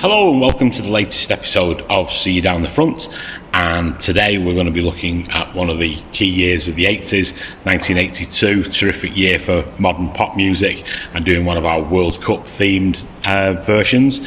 Hello and welcome to the latest episode of See You Down the Front. And today we're going to be looking at one of the key years of the 80s, 1982, terrific year for modern pop music, and doing one of our World Cup themed uh, versions.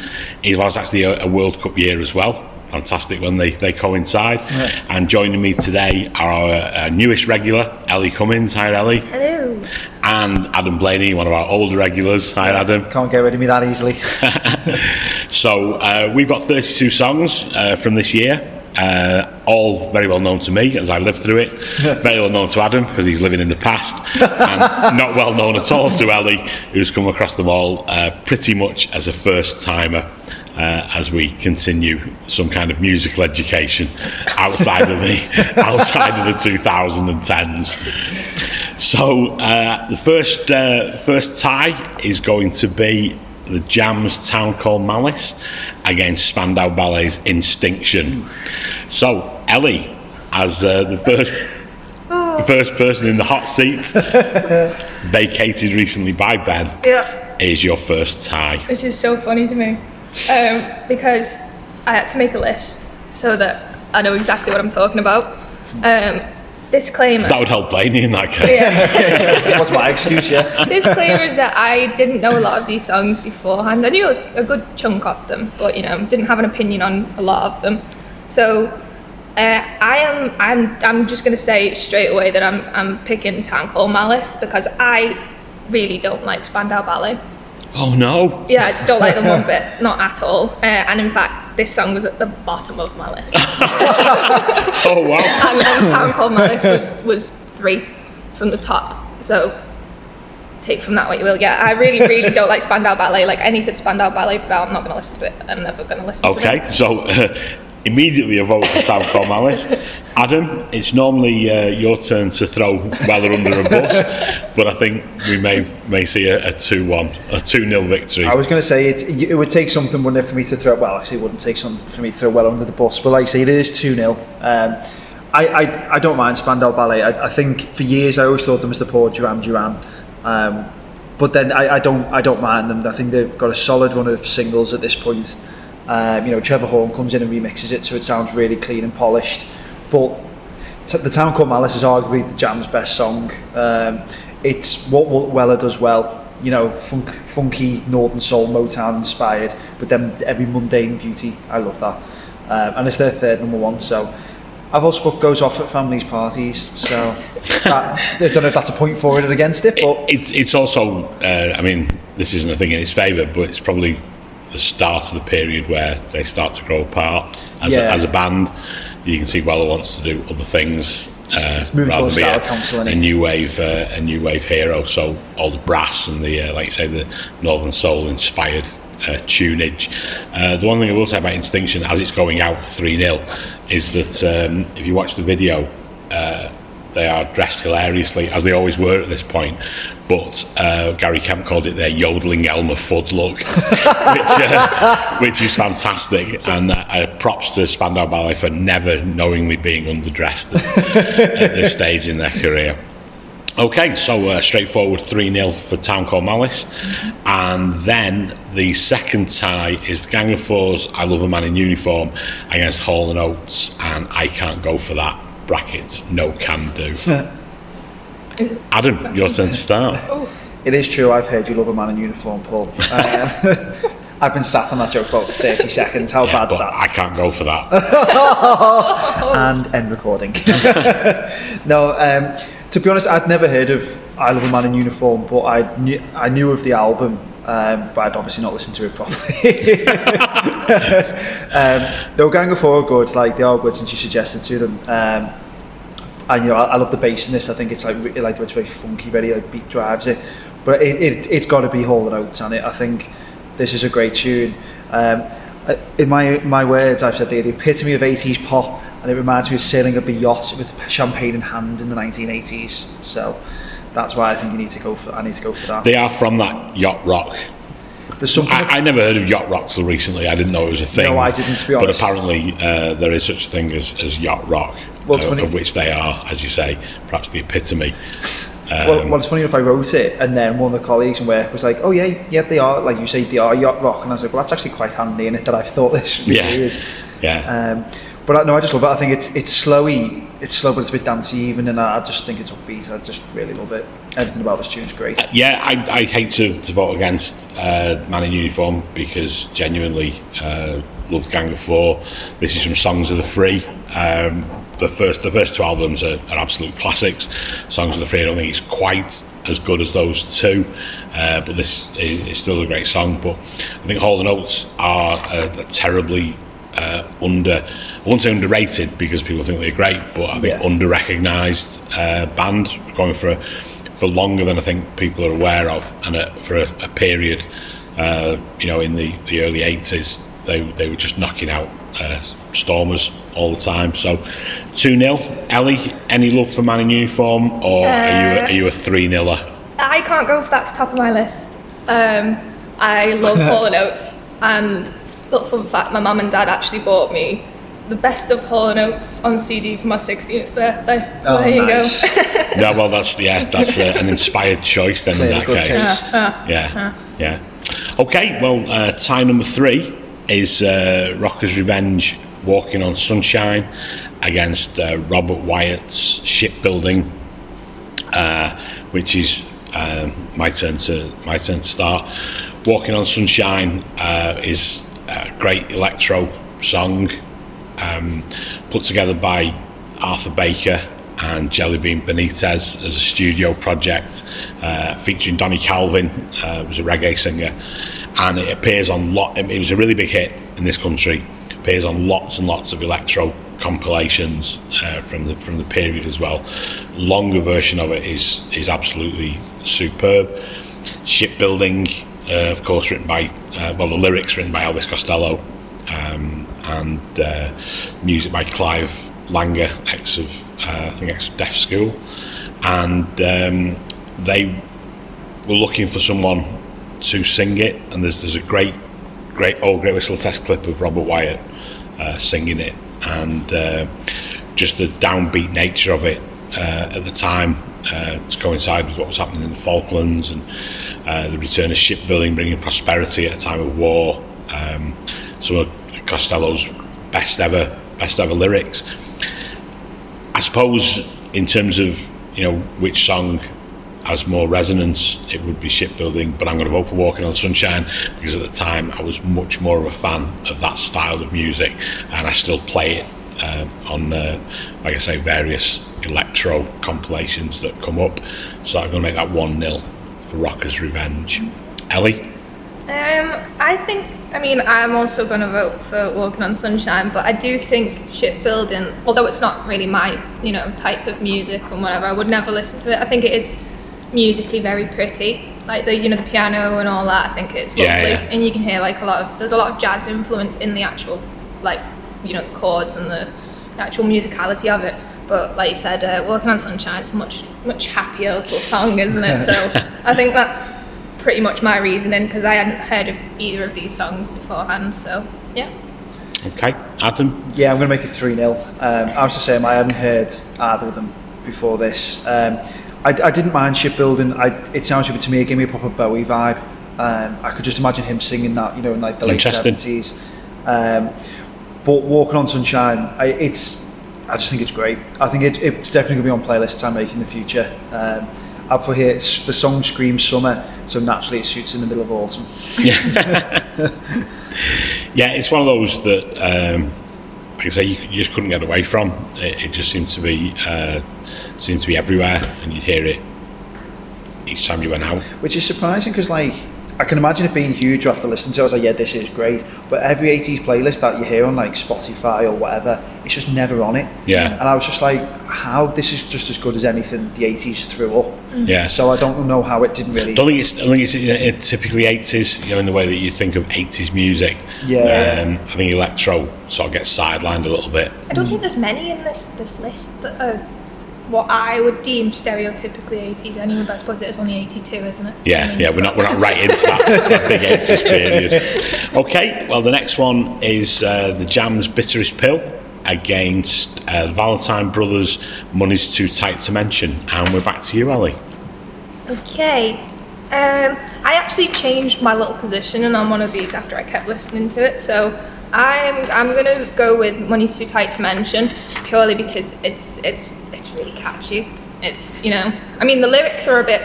It was actually a, a World Cup year as well, fantastic when they, they coincide. Right. And joining me today are our uh, newest regular, Ellie Cummins. Hi, Ellie. Hello. And Adam Blaney, one of our older regulars. Hi, Adam. Can't get rid of me that easily. So uh, we've got 32 songs uh, from this year. Uh, all very well known to me as I lived through it. very well known to Adam because he's living in the past, and not well known at all to Ellie, who's come across them all uh, pretty much as a first timer. Uh, as we continue some kind of musical education outside of the outside of the 2010s. So uh, the first uh, first tie is going to be the Jams Town Called Malice against Spandau Ballet's Instinction. So Ellie, as uh, the first the first person in the hot seat, vacated recently by Ben, Yeah. is your first tie. This is so funny to me um, because I had to make a list so that I know exactly what I'm talking about. Um, disclaimer. That would help Blaney in that case. Yeah. What's my excuse, yeah? disclaimer is that I didn't know a lot of these songs beforehand. I knew a, a good chunk of them, but you know, didn't have an opinion on a lot of them. So uh, I am I'm I'm just gonna say straight away that I'm I'm picking Town Called Malice because I really don't like Spandau Ballet. Oh no! Yeah, I don't like them one bit, not at all. Uh, and in fact, this song was at the bottom of my list. Oh wow! and then Town Called Malice was, was three from the top. So take from that what you will. Yeah, I really, really don't like Spandau Ballet. Like anything Spandau Ballet out, I'm not going to listen to it. I'm never going to listen to it. Okay, so uh, immediately a vote for Town Called Malice. Adam, it's normally uh, your turn to throw Weller under a bus, but I think we may may see a, a 2 1, a 2 0 victory. I was going to say it, it would take something, wouldn't it, for me to throw. Well, actually, it wouldn't take something for me to throw well under the bus. But like I say, it is 2 0. Um, I, I, I don't mind Spandau Ballet. I, I think for years I always thought them as the poor Duran Duran. Um, but then I, I don't I don't mind them. I think they've got a solid run of singles at this point. Um, you know, Trevor Horn comes in and remixes it so it sounds really clean and polished. But t- the Town Called Malice is arguably the Jam's best song. Um, it's what Weller does well. You know, funk, funky Northern Soul, Motown inspired, but then every mundane beauty. I love that. Um, and it's their third number one. So I've also put goes off at families' parties. So that, I don't know if that's a point for it or against it, but It's it's also, uh, I mean, this isn't a thing in its favour, but it's probably the start of the period where they start to grow apart as, Yeah. a, as a band. You can see Weller wants to do other things. Uh, rather than be a, a new wave, uh, a new wave hero. So all the brass and the, uh, like you say, the Northern Soul inspired uh, tunage. Uh, the one thing I will say about Instinction, as it's going out three 0 is that um, if you watch the video, uh, they are dressed hilariously, as they always were at this point. But uh, Gary Kemp called it their yodeling Elmer Fudd look, which, uh, which is fantastic. And uh, uh, props to Spandau Ballet for never knowingly being underdressed at, this stage in their career. Okay, so uh, straightforward 3 0 for Town Called Malice. And then the second tie is the Gang of Fours, I Love a Man in Uniform, against Hall and Oates, and I can't go for that. Brackets, no can do. Adam, your turn to start. It is true, I've heard you love a man in uniform, Paul. Uh, I've been sat on that joke about 30 seconds. How Yeah, bad's but that? I can't go for that. And end recording. no, um, to be honest, I'd never heard of I Love a Man in Uniform, but I knew, I knew of the album, Um, but I'd obviously not listened to it properly. um, no, Gang of Four are good. Like they are good since you suggested to them. Um, and you know, I, I love the bass in this. I think it's like really, like it's very funky, very like beat drives it. But it, it it's got to be holding out on it. I think this is a great tune. Um, uh, in my my words, I've said they're the epitome of 80s pop, and it reminds me of sailing up a yacht with champagne in hand in the 1980s. So. That's why I think you need to go for. I need to go for that. They are from that yacht rock. There's something. I, I never heard of yacht rock till recently. I didn't know it was a thing. No, I didn't, to be But apparently, uh, there is such a thing as, as yacht rock, Well, uh, funny- of which they are, as you say, perhaps the epitome. well, well, it's funny if I wrote it and then one of the colleagues in work was like, "Oh yeah, yeah, they are." Like you say, they are yacht rock, and I was like, "Well, that's actually quite handy in it that I've thought this really Yeah. is." Yeah. Um, but I, no, I just love it. I think it's it's slowy, it's slow, but it's a bit dancey even, and I, I just think it's upbeat. I just really love it. Everything about this tune's great. Yeah, I, I hate to, to vote against uh, Man in Uniform because genuinely uh, loved Gang of Four. This is from Songs of the Free. Um, the first the first two albums are, are absolute classics. Songs of the Free, I don't think it's quite as good as those two, uh, but this is, is still a great song. But I think Hall and Oates are a, a terribly uh, under, I won't say underrated because people think they're great, but I think Yeah. under recognised uh, band going for for longer than I think people are aware of, and uh, for a, a period, uh, you know, in the, the early eighties, they they were just knocking out uh, Stormers all the time. So two 0 Ellie, any love for Man in Uniform, or are you a, are you a three niler? I can't go if that's top of my list. Um, I love Hall and Oates, and little fun fact: my mum and dad actually bought me the best of Hall and Oates on CD for my 16th birthday. So Oh, there you nice. go. yeah, well, that's yeah, that's uh, an inspired choice then in that good case. taste. Yeah, yeah. Okay, well, uh, tie number three is uh, Rocker's Revenge Walking on Sunshine against uh, Robert Wyatt's Shipbuilding, uh, which is um, my turn to my turn to start. Walking on Sunshine uh, is great electro song um, put together by Arthur Baker and Jellybean Benitez as a studio project, uh, featuring Donny Calvin, uh, who's a reggae singer, and it appears on lot. It was a really big hit in this country. Appears on lots and lots of electro compilations uh, from the from the period as well. Longer version of it is is absolutely superb. Shipbuilding, uh, of course, written by uh, well, the lyrics written by Elvis Costello, um, and uh, music by Clive Langer, ex of uh, I think ex of Deaf School, and um, they were looking for someone to sing it, and there's there's a great, great old Great Whistle Test clip of Robert Wyatt uh, singing it, and uh, just the downbeat nature of it at the time uh, to coincide with what was happening in the Falklands and uh, the return of shipbuilding, bringing prosperity at a time of war. Um, some of Costello's best ever best ever lyrics. I suppose in terms of you know which song has more resonance, it would be shipbuilding. But I'm going to vote for Walking on Sunshine because at the time I was much more of a fan of that style of music, and I still play it uh, on, uh, like I say, various electro compilations that come up. So I'm going to make that one 0 for Rocker's Revenge. Ellie, Um, I think, I mean, I'm also going to vote for Walking on Sunshine, but I do think shipbuilding, although it's not really my, you know, type of music and whatever, I would never listen to it. I think it is musically very pretty, like the, you know, the piano and all that. I think it's lovely, Yeah, yeah. and you can hear like a lot of, there's a lot of jazz influence in the actual, like, you know, the chords and the, the actual musicality of it. But like you said, uh, Walking on Sunshine, it's a much, much happier little song, isn't it? So I think that's pretty much my reasoning because I hadn't heard of either of these songs beforehand. So yeah, okay, Adam, Yeah, I'm going to make it 3 0. Um, I was the same, I hadn't heard either of them before this. Um, I, I didn't mind shipbuilding. I, it sounds good to me, it gave me a proper Bowie vibe. Um, I could just imagine him singing that, you know, in like the late Interesting. 70s. Um, but Walking on Sunshine, I, it's, I just think it's great. I think it, it's definitely going to be on playlists I make in the future. Um, I'll put here, it's, the song screams summer, so naturally it suits in the middle of autumn. Yeah, yeah, it's one of those that, um, like I say, you, you just couldn't get away from. It, it just seems to be uh, seemed to be everywhere, and you'd hear it each time you went out. Which is surprising because, like, I can imagine it being huge after listening to it. I was like, yeah, this is great. But every 80s playlist that you hear on, like, Spotify or whatever, it's just never on it. Yeah. And I was just like, how? This is just as good as anything the 80s threw up. Yeah. So I don't know how it didn't really. I don't think it's. I think it's uh, typically eighties. You know, in the way that you think of eighties music. Yeah. Um, I think electro sort of gets sidelined a little bit. I don't think there's many in this this list that are what I would deem stereotypically 80s anyway. But I suppose it is only 82, isn't it? Yeah, yeah, we're not we're not right into that, that big eighties period. Okay, well the next one is uh, the Jam's bitterest pill against uh, Valentine Brothers. Money's too tight to mention, and we're back to you, Ellie. Okay. Um, I actually changed my little position and I'm one of these after I kept listening to it. So I'm I'm gonna go with "Money's Too Tight to Mention" purely because it's it's it's really catchy. It's you know, I mean the lyrics are a bit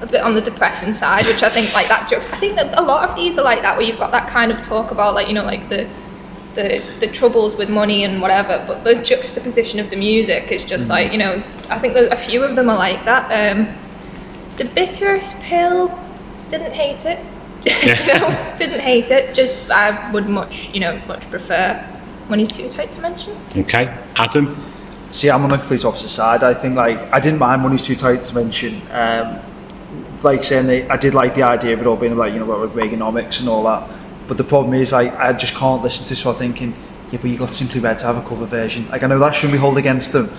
a bit on the depressing side, which I think like that jokes. I think that a lot of these are like that, where you've got that kind of talk about like you know like the the the troubles with money and whatever. But the juxtaposition of the music is just like you know. I think a few of them are like that. Um, the bitterest pill, didn't hate it. No, didn't hate it. Just I would much you know much prefer money's too tight to mention. Okay, Adam. See, I'm on the complete opposite side. I think like I didn't mind money's too tight to mention. Um, like saying that I did like the idea of it all being like you know about Reaganomics and all that. But the problem is like I just can't listen to this while thinking, yeah, but you got Simply Red to have a cover version. Like I know that shouldn't be held against them,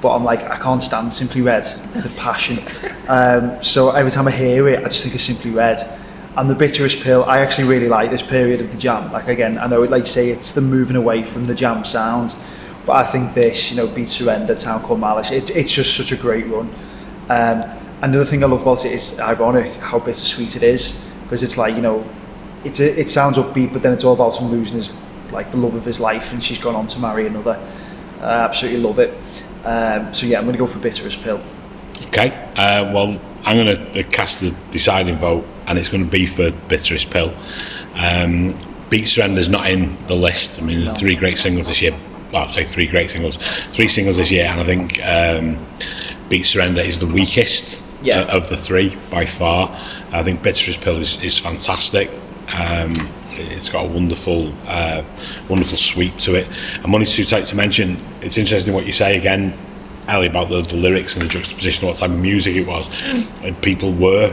but I'm like I can't stand Simply Red, the passion. Um, so every time I hear it, I just think of Simply Red. And the bitterest pill, I actually really like this period of the jam. Like again, I know, like you say, it's the moving away from the jam sound, but I think this, you know, Beat Surrender, Town Called Malice, it, it's just such a great run. Um, another thing I love about it is ironic how bittersweet it is because it's like you know, it's a, it sounds upbeat, but then it's all about him losing his like the love of his life, and she's gone on to marry another. I absolutely love it. Um, so yeah, I'm going to go for bitterest pill. Okay, uh, well, I'm going to cast the deciding vote, and it's going to be for bitterest pill. Um, Beat Surrender's not in the list. I mean, No. three great singles this year. Well, I'd say three great singles, three singles this year, and I think um, Beat Surrender is the weakest Yeah. uh, of the three by far. I think Bitterest Pill is, is fantastic. Um, it's got a wonderful, uh, wonderful sweep to it. And Money's Too Tight to mention. It's interesting what you say again, Ellie, about the, the lyrics and the juxtaposition, what type of music it was. And people were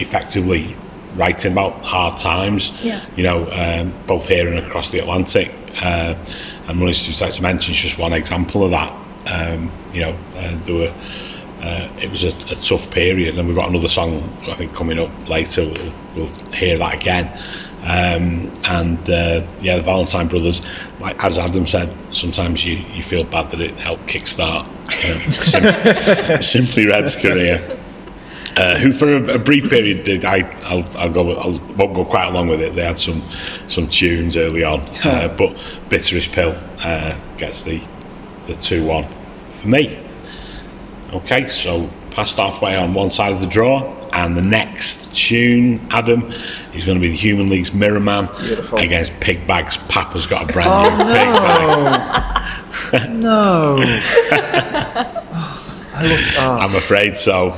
effectively writing about hard times. Yeah. You know, um, both here and across the Atlantic. Uh, and Money's Too Tight to mention is just one example of that. Um, you know, uh, there were uh, it was a, a tough period, and we've got another song I think coming up later. We'll, we'll hear that again. Um, and uh, yeah, the Valentine Brothers, like as Adam said, sometimes you, you feel bad that it helped kickstart um, Sim- Simply Red's career. Uh, who for a, a brief period did I I'll, I'll go I'll, won't go quite along with it. They had some some tunes early on, uh, but Bitterest Pill uh, gets the the two one for me. Okay, so past halfway on one side of the draw, and the next tune, Adam, is going to be the Human League's Mirror Man Beautiful. against Pig Bag's Papa's got a brand new Pig Bag. no. Oh, I love. Oh, I'm afraid so.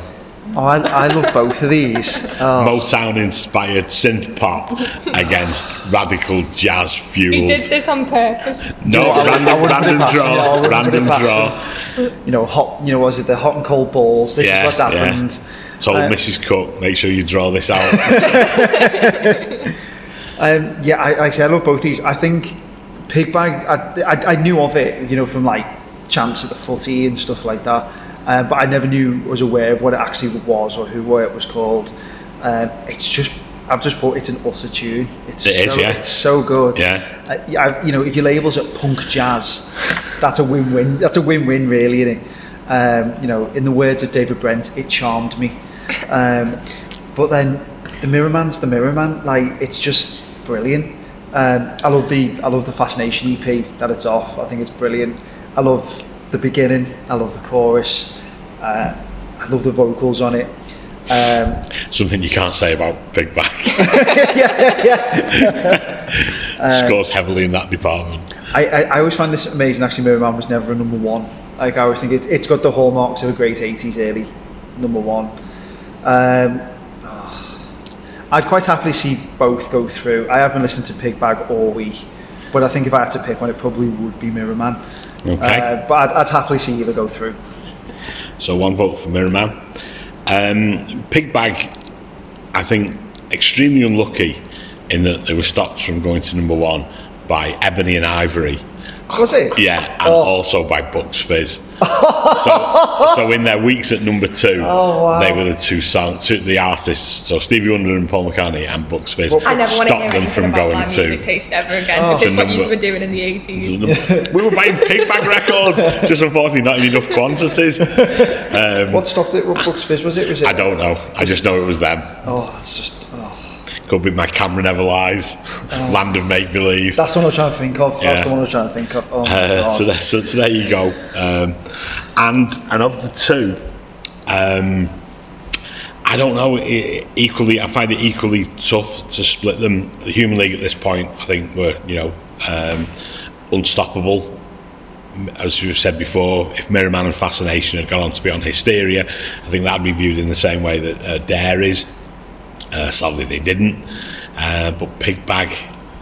Oh, I, I love both of these. Oh, Motown inspired synth pop against radical jazz fuel. He fueled. did this on purpose. No, I wouldn't- I random, wouldn't put it random past no, draw, wouldn't random draw. you know, hot. You know, was it the hot and cold balls? This Yeah, is what's yeah. happened. Told Uh, Mrs. Cook, make sure you draw this out. Um, yeah, I, like I say I love both of these. I think Pig Bag, I, I, I knew of it, you know, from like chants at the footy and stuff like that, uh, but I never knew, was aware of what it actually was or who why it was called. Um, it's just, I've just bought it's an utter tune. It's It is, so, yeah. It's so good. Yeah. Uh, I- you know, if your labels it punk jazz, that's a win-win. That's a win-win, really, is um, You know, in the words of David Brent, it charmed me. Um, but then the Mirror Man's the Mirror Man. Like it's just brilliant. Um, I love the I love the Fascination EP that it's off. I think it's brilliant. I love the beginning. I love the chorus. Uh, I love the vocals on it. Um, Something you can't say about Big Bag. Scores heavily in that department. I, I, I always find this amazing. Actually, Mirror Man was never a number one. Like I always think it, it's got the hallmarks of a great '80s early number one. Um, oh, I'd quite happily see both go through. I haven't listened to Pig Bag all week, but I think if I had to pick one, it probably would be Mirror Man. Okay. Uh, but I'd, I'd happily see either go through. So one vote for Mirror Man. Um, Pig Bag, I think, extremely unlucky in that they were stopped from going to number one by Ebony and Ivory, it? Yeah, and Oh. also by Bucks Fizz. so, so in their weeks at number two, Oh, wow. they were the two songs, two, the artists. So Stevie Wonder and Paul McCartney and Bucks Fizz What- I never want to hear stopped them from going to. taste ever again. Oh. Is this So what you were doing in the 80s? we were buying pig bag records, just unfortunately not in enough quantities. Um, what stopped it? What Bucks Fizz was it? Was it? I don't know. I just know it was them. Oh, that's just. Oh. Could be my camera never lies, land of make believe. That's what I was trying to think of. Yeah. That's the one I was trying to think of. Oh, Uh, so, there, so, so there you go. Um, and and of the two, um, I don't know. e- Equally, I find it equally tough to split them. The Human League at this point, I think, were you know um, unstoppable. As we've said before, if Mirrorman and Fascination had gone on to be on Hysteria, I think that'd be viewed in the same way that uh, Dare is. Uh, sadly, they didn't. Uh, but Pig Bag,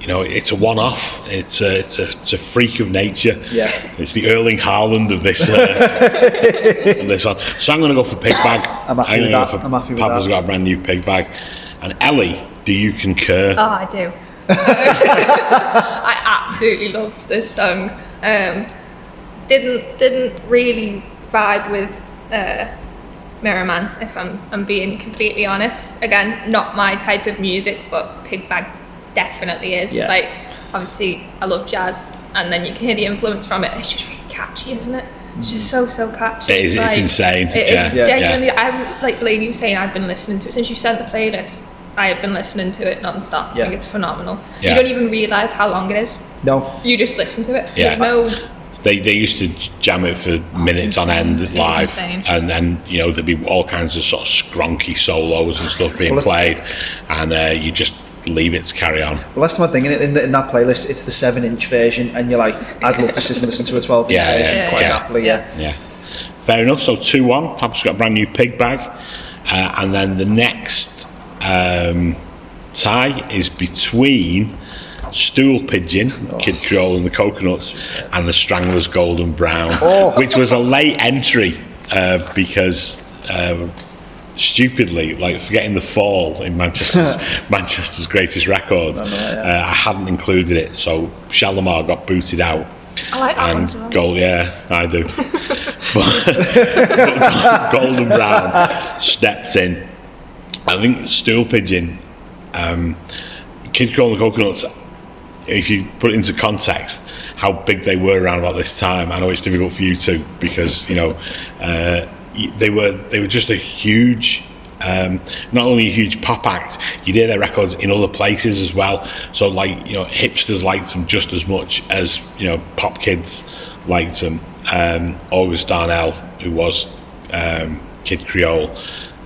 you know, it's a one-off. It's a, it's a, it's a freak of nature. Yeah. It's the Erling Haaland of this, uh, of this one. So I'm going to go for Pig Bag. I'm happy gonna with go that. for I'm happy with Papa's that. got a brand new Pig Bag. And Ellie, do you concur? Oh, I do. I absolutely loved this song. Um, didn't didn't really vibe with uh, Mirror Man, if I'm I'm being completely honest. Again, not my type of music, but Pig Bag definitely is. Yeah. Like, obviously, I love jazz, and then you can hear the influence from it. It's just really catchy, isn't it? It's just so so catchy. It is- it's insane. It is Yeah. Yeah. genuinely. I'm like Blaine, you were saying I've been listening to it since you sent the playlist. I have been listening to it non-stop. Yeah. I think it's phenomenal. Yeah. You don't even realise how long it is. no. You just listen to it. Yeah. There's no They, they used to jam it for minutes on end live, and then you know there'd be all kinds of sort of scronky solos and stuff being Well, played, and uh, you just leave it to carry on. Well, that's my thing in, in, the, in that playlist. It's the seven-inch version, and you're like, I'd love to sit and listen to a twelve-inch Yeah, yeah, version yeah, quite yeah. happily. Yeah. Yeah. Fair enough. So two one. Papa's got a brand new pig bag, uh, and then the next um, tie is between Stool Pigeon, Kid Creole and the Coconuts, and the Stranglers Golden Brown, Oh. which was a late entry uh, because. Um, Stupidly, like forgetting the fall in Manchester's Manchester's greatest records, know, yeah. uh, I hadn't included it. So Shalimar got booted out, I like that one and gold, yeah, I do. but, but Golden Brown stepped in. I think Stool Pigeon, um, Kid Creole and the Coconuts. If you put it into context, how big they were around about this time, I know it's difficult for you too because you know uh, they were they were just a huge. Um, not only a huge pop act, you'd hear their records in other places as well. So, like you know, hipsters liked them just as much as you know pop kids liked them. Um, August Darnell, who was um, Kid Creole,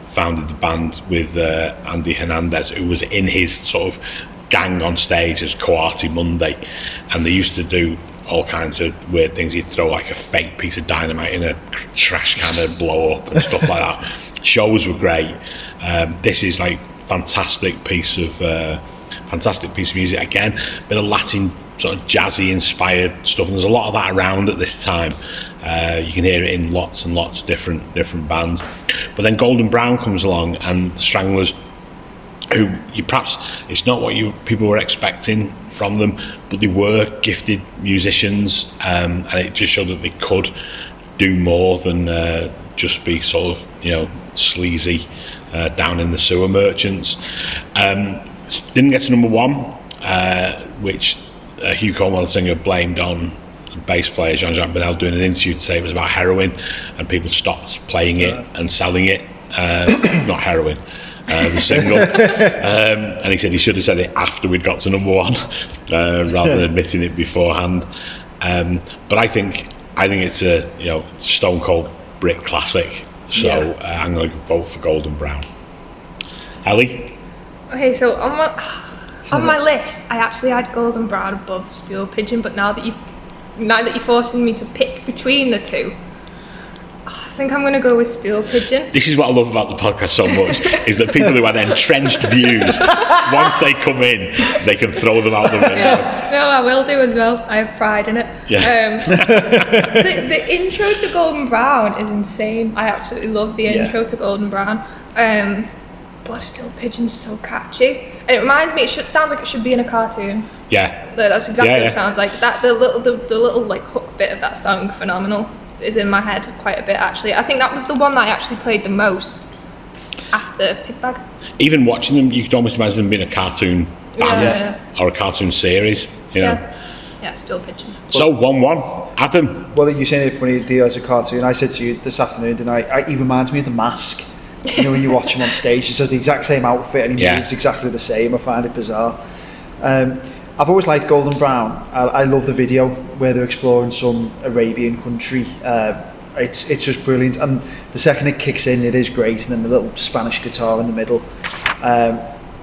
founded the band with uh, Andy Hernandez, who was in his sort of gang on stage as Coati Monday, and they used to do all kinds of weird things. He'd throw like a fake piece of dynamite in a trash can and blow up and stuff like that. Shows were great. Um, this is like fantastic piece of uh, fantastic piece of music. Again, bit of Latin sort of jazzy inspired stuff, and there's a lot of that around at this time. Uh, you can hear it in lots and lots of different different bands. But then Golden Brown comes along, and the Stranglers who you perhaps it's not what you people were expecting from them, but they were gifted musicians, um, and it just showed that they could do more than uh, just be sort of you know sleazy uh, down in the sewer merchants. Um, didn't get to number one, uh, which uh, Hugh Cornwell, the singer, blamed on bass player Jean Jacques Bernal doing an interview to say it was about heroin, and people stopped playing it and selling it. Uh, not heroin, uh, the single. um, and he said he should have said it after we'd got to number one, uh, rather than admitting it beforehand. Um, but I think I think it's a you know stone cold brick classic. So Yeah. uh, I'm going to vote for Golden Brown. Ellie, Okay, so on my on my list, I actually had Golden Brown above Steel Pigeon, but now that you now that you're forcing me to pick between the two, I think I'm gonna go with Stool Pigeon. this is what I love about the podcast so much is that people who had entrenched views, once they come in, they can throw them out the window. No, I will do as well. I have pride in it. Yeah. Um, the, the intro to Golden Brown is insane. I absolutely love the Yeah. intro to Golden Brown. Um, but Still Pigeon's so catchy. And it reminds me, it should, sounds like it should be in a cartoon. Yeah. That's exactly Yeah, what it sounds like. That the little the, the little like hook bit of that song, phenomenal, is in my head quite a bit actually. I think that was the one that I actually played the most after Pigbag. Even watching them, you could almost imagine them being a cartoon band Yeah, or a cartoon series. You know. Yeah, yeah, still pitching. So one one, Adam. Well, you're saying it funny deal as a cartoon. I said to you this afternoon, didn't I? I he reminds me of the mask. You know when you watch him on stage, he has the exact same outfit and he Yeah. moves exactly the same. I find it bizarre. Um, I've always liked Golden Brown. I, I love the video where they're exploring some Arabian country. Uh, it's it's just brilliant. And the second it kicks in, it is great. And then the little Spanish guitar in the middle. Um,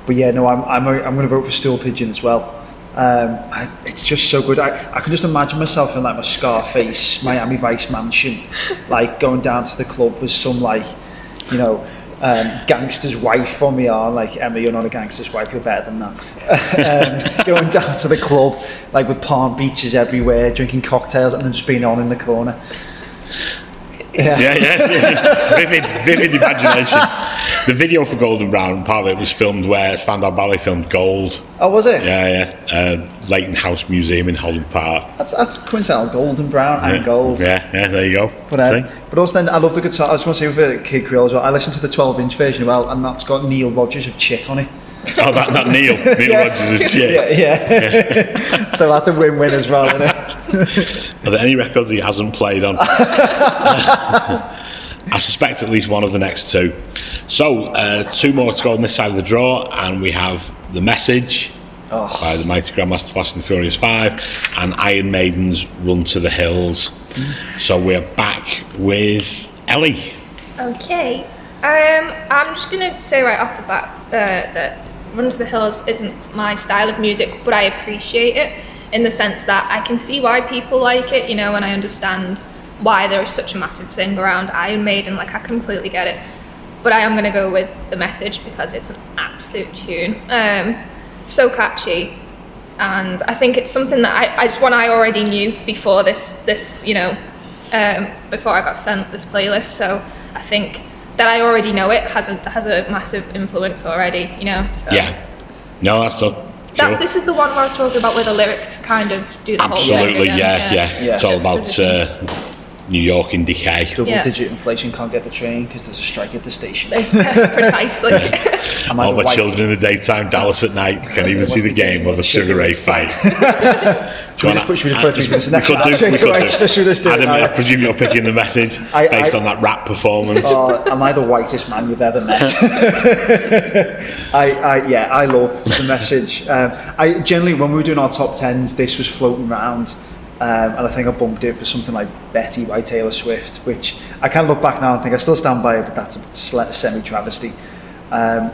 but yeah, no, I'm I'm, I'm going to vote for Steel Pigeon as well. Um, I, it's just so good. I, I can just imagine myself in like my Scarface, Miami Vice mansion, like going down to the club with some like, you know, um, gangster's wife on me arm, like, Emma, you're not a gangster's wife, you're better than that. um, going down to the club, like with palm beaches everywhere, drinking cocktails and then just being on in the corner. Yeah. Yeah, yeah, yeah. vivid, vivid imagination. The video for Golden Brown, part of it was filmed where Spandau Ballet filmed Gold. Oh, was it? Yeah, yeah. Uh, Leighton House Museum in Holland Park. That's that's coincidental. Golden brown and yeah. gold. Yeah, yeah. There you go. But, uh, but also then I love the guitar. I just want to say with Kid Creole as well. I listened to the 12 inch version as well, and that's got Neil Rogers of Chick on it. Oh, that, that Neil, Neil Yeah. Rogers of Chick. Yeah, yeah. so that's a win-win as well, isn't it? Are there any records he hasn't played on? I suspect at least one of the next two. So, uh, two more to go on this side of the draw, and we have The Message Oh. by the Mighty Grandmaster Flash and the Furious Five, and Iron Maiden's Run to the Hills. So, we're back with Ellie. Okay. Um, I'm just gonna say right off the bat uh, that Run to the Hills isn't my style of music, but I appreciate it in the sense that I can see why people like it, you know, and I understand why there is such a massive thing around Iron Maiden. Like I completely get it. But I am gonna go with the message because it's an absolute tune. Um, so catchy, and I think it's something that I, I just one I already knew before this this you know um, before I got sent this playlist. So I think that I already know it has a has a massive influence already. You know. So Yeah. No, that's not. This is the one where I was talking about where the lyrics kind of do the whole thing Absolutely, yeah, yeah. Yeah. It's all about uh, New York in decay. Double Yeah. digit inflation can't get the train because there's a strike at the station. precisely. All my white- children in the daytime, Dallas at night, can't even see the the game game? or the Sugar Ray fight. Should we just put- should we just put through this next we could one? do, we could do. just should just do Adam, now. I presume you're picking the message I- based I- on that rap performance. Oh, am I the whitest man you've ever met? I, I, yeah, I love the message. Um, I generally, when we were doing our top tens, this was floating around, um, and I think I bumped it for something like Betty by Taylor Swift, which I can look back now and think I still stand by it, but that's a semi travesty. Um,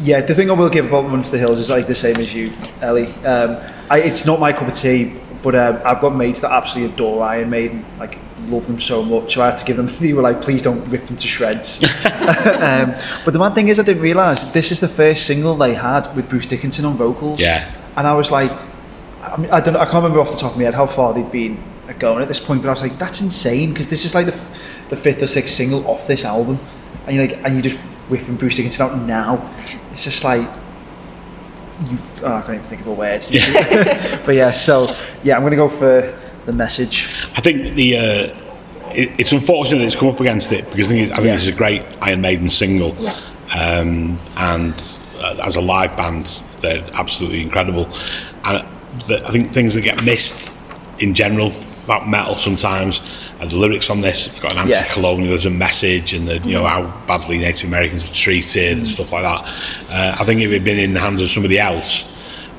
yeah, the thing I will give about Run to the Hills is like the same as you, Ellie. Um, I, it's not my cup of tea, but um, I've got mates that absolutely adore Iron Maiden, like love them so much. So I had to give them. They were like, please don't rip them to shreds. um, but the mad thing is, I didn't realise this is the first single they had with Bruce Dickinson on vocals. Yeah. and I was like, I, mean, I don't, know, I can't remember off the top of my head how far they'd been going at this point, but I was like, that's insane because this is like the, the fifth or sixth single off this album, and you're like, and you just whipping Bruce Dickinson out now. It's just like you. Oh, I can't even think of a word. but yeah, so yeah, I'm gonna go for the message. I think the uh, it, it's unfortunate that it's come up against it because I think, it, I think Yeah. this is a great Iron Maiden single, Yeah. um, and uh, as a live band, they're absolutely incredible. And the, I think things that get missed in general about metal sometimes are the lyrics on this. It's got an Yeah. anti-colonialism message, and the, you know how badly Native Americans were treated and stuff like that. Uh, I think if it had been in the hands of somebody else,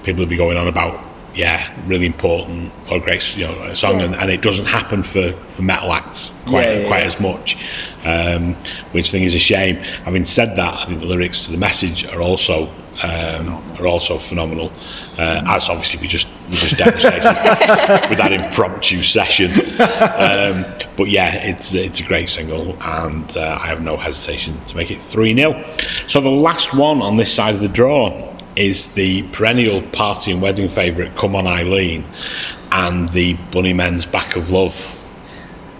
people would be going on about yeah, really important or great you know song, Yeah. and, and it doesn't happen for, for metal acts quite Yeah, yeah, quite yeah. as much, um, which I think is a shame. Having said that, I think the lyrics to the message are also um, are also phenomenal, uh, as obviously we just we just demonstrated with that impromptu session. Um, but yeah, it's it's a great single, and uh, I have no hesitation to make it three 0 So the last one on this side of the draw is the perennial party and wedding favourite "Come On Eileen" and the Bunnymen's "Back of Love."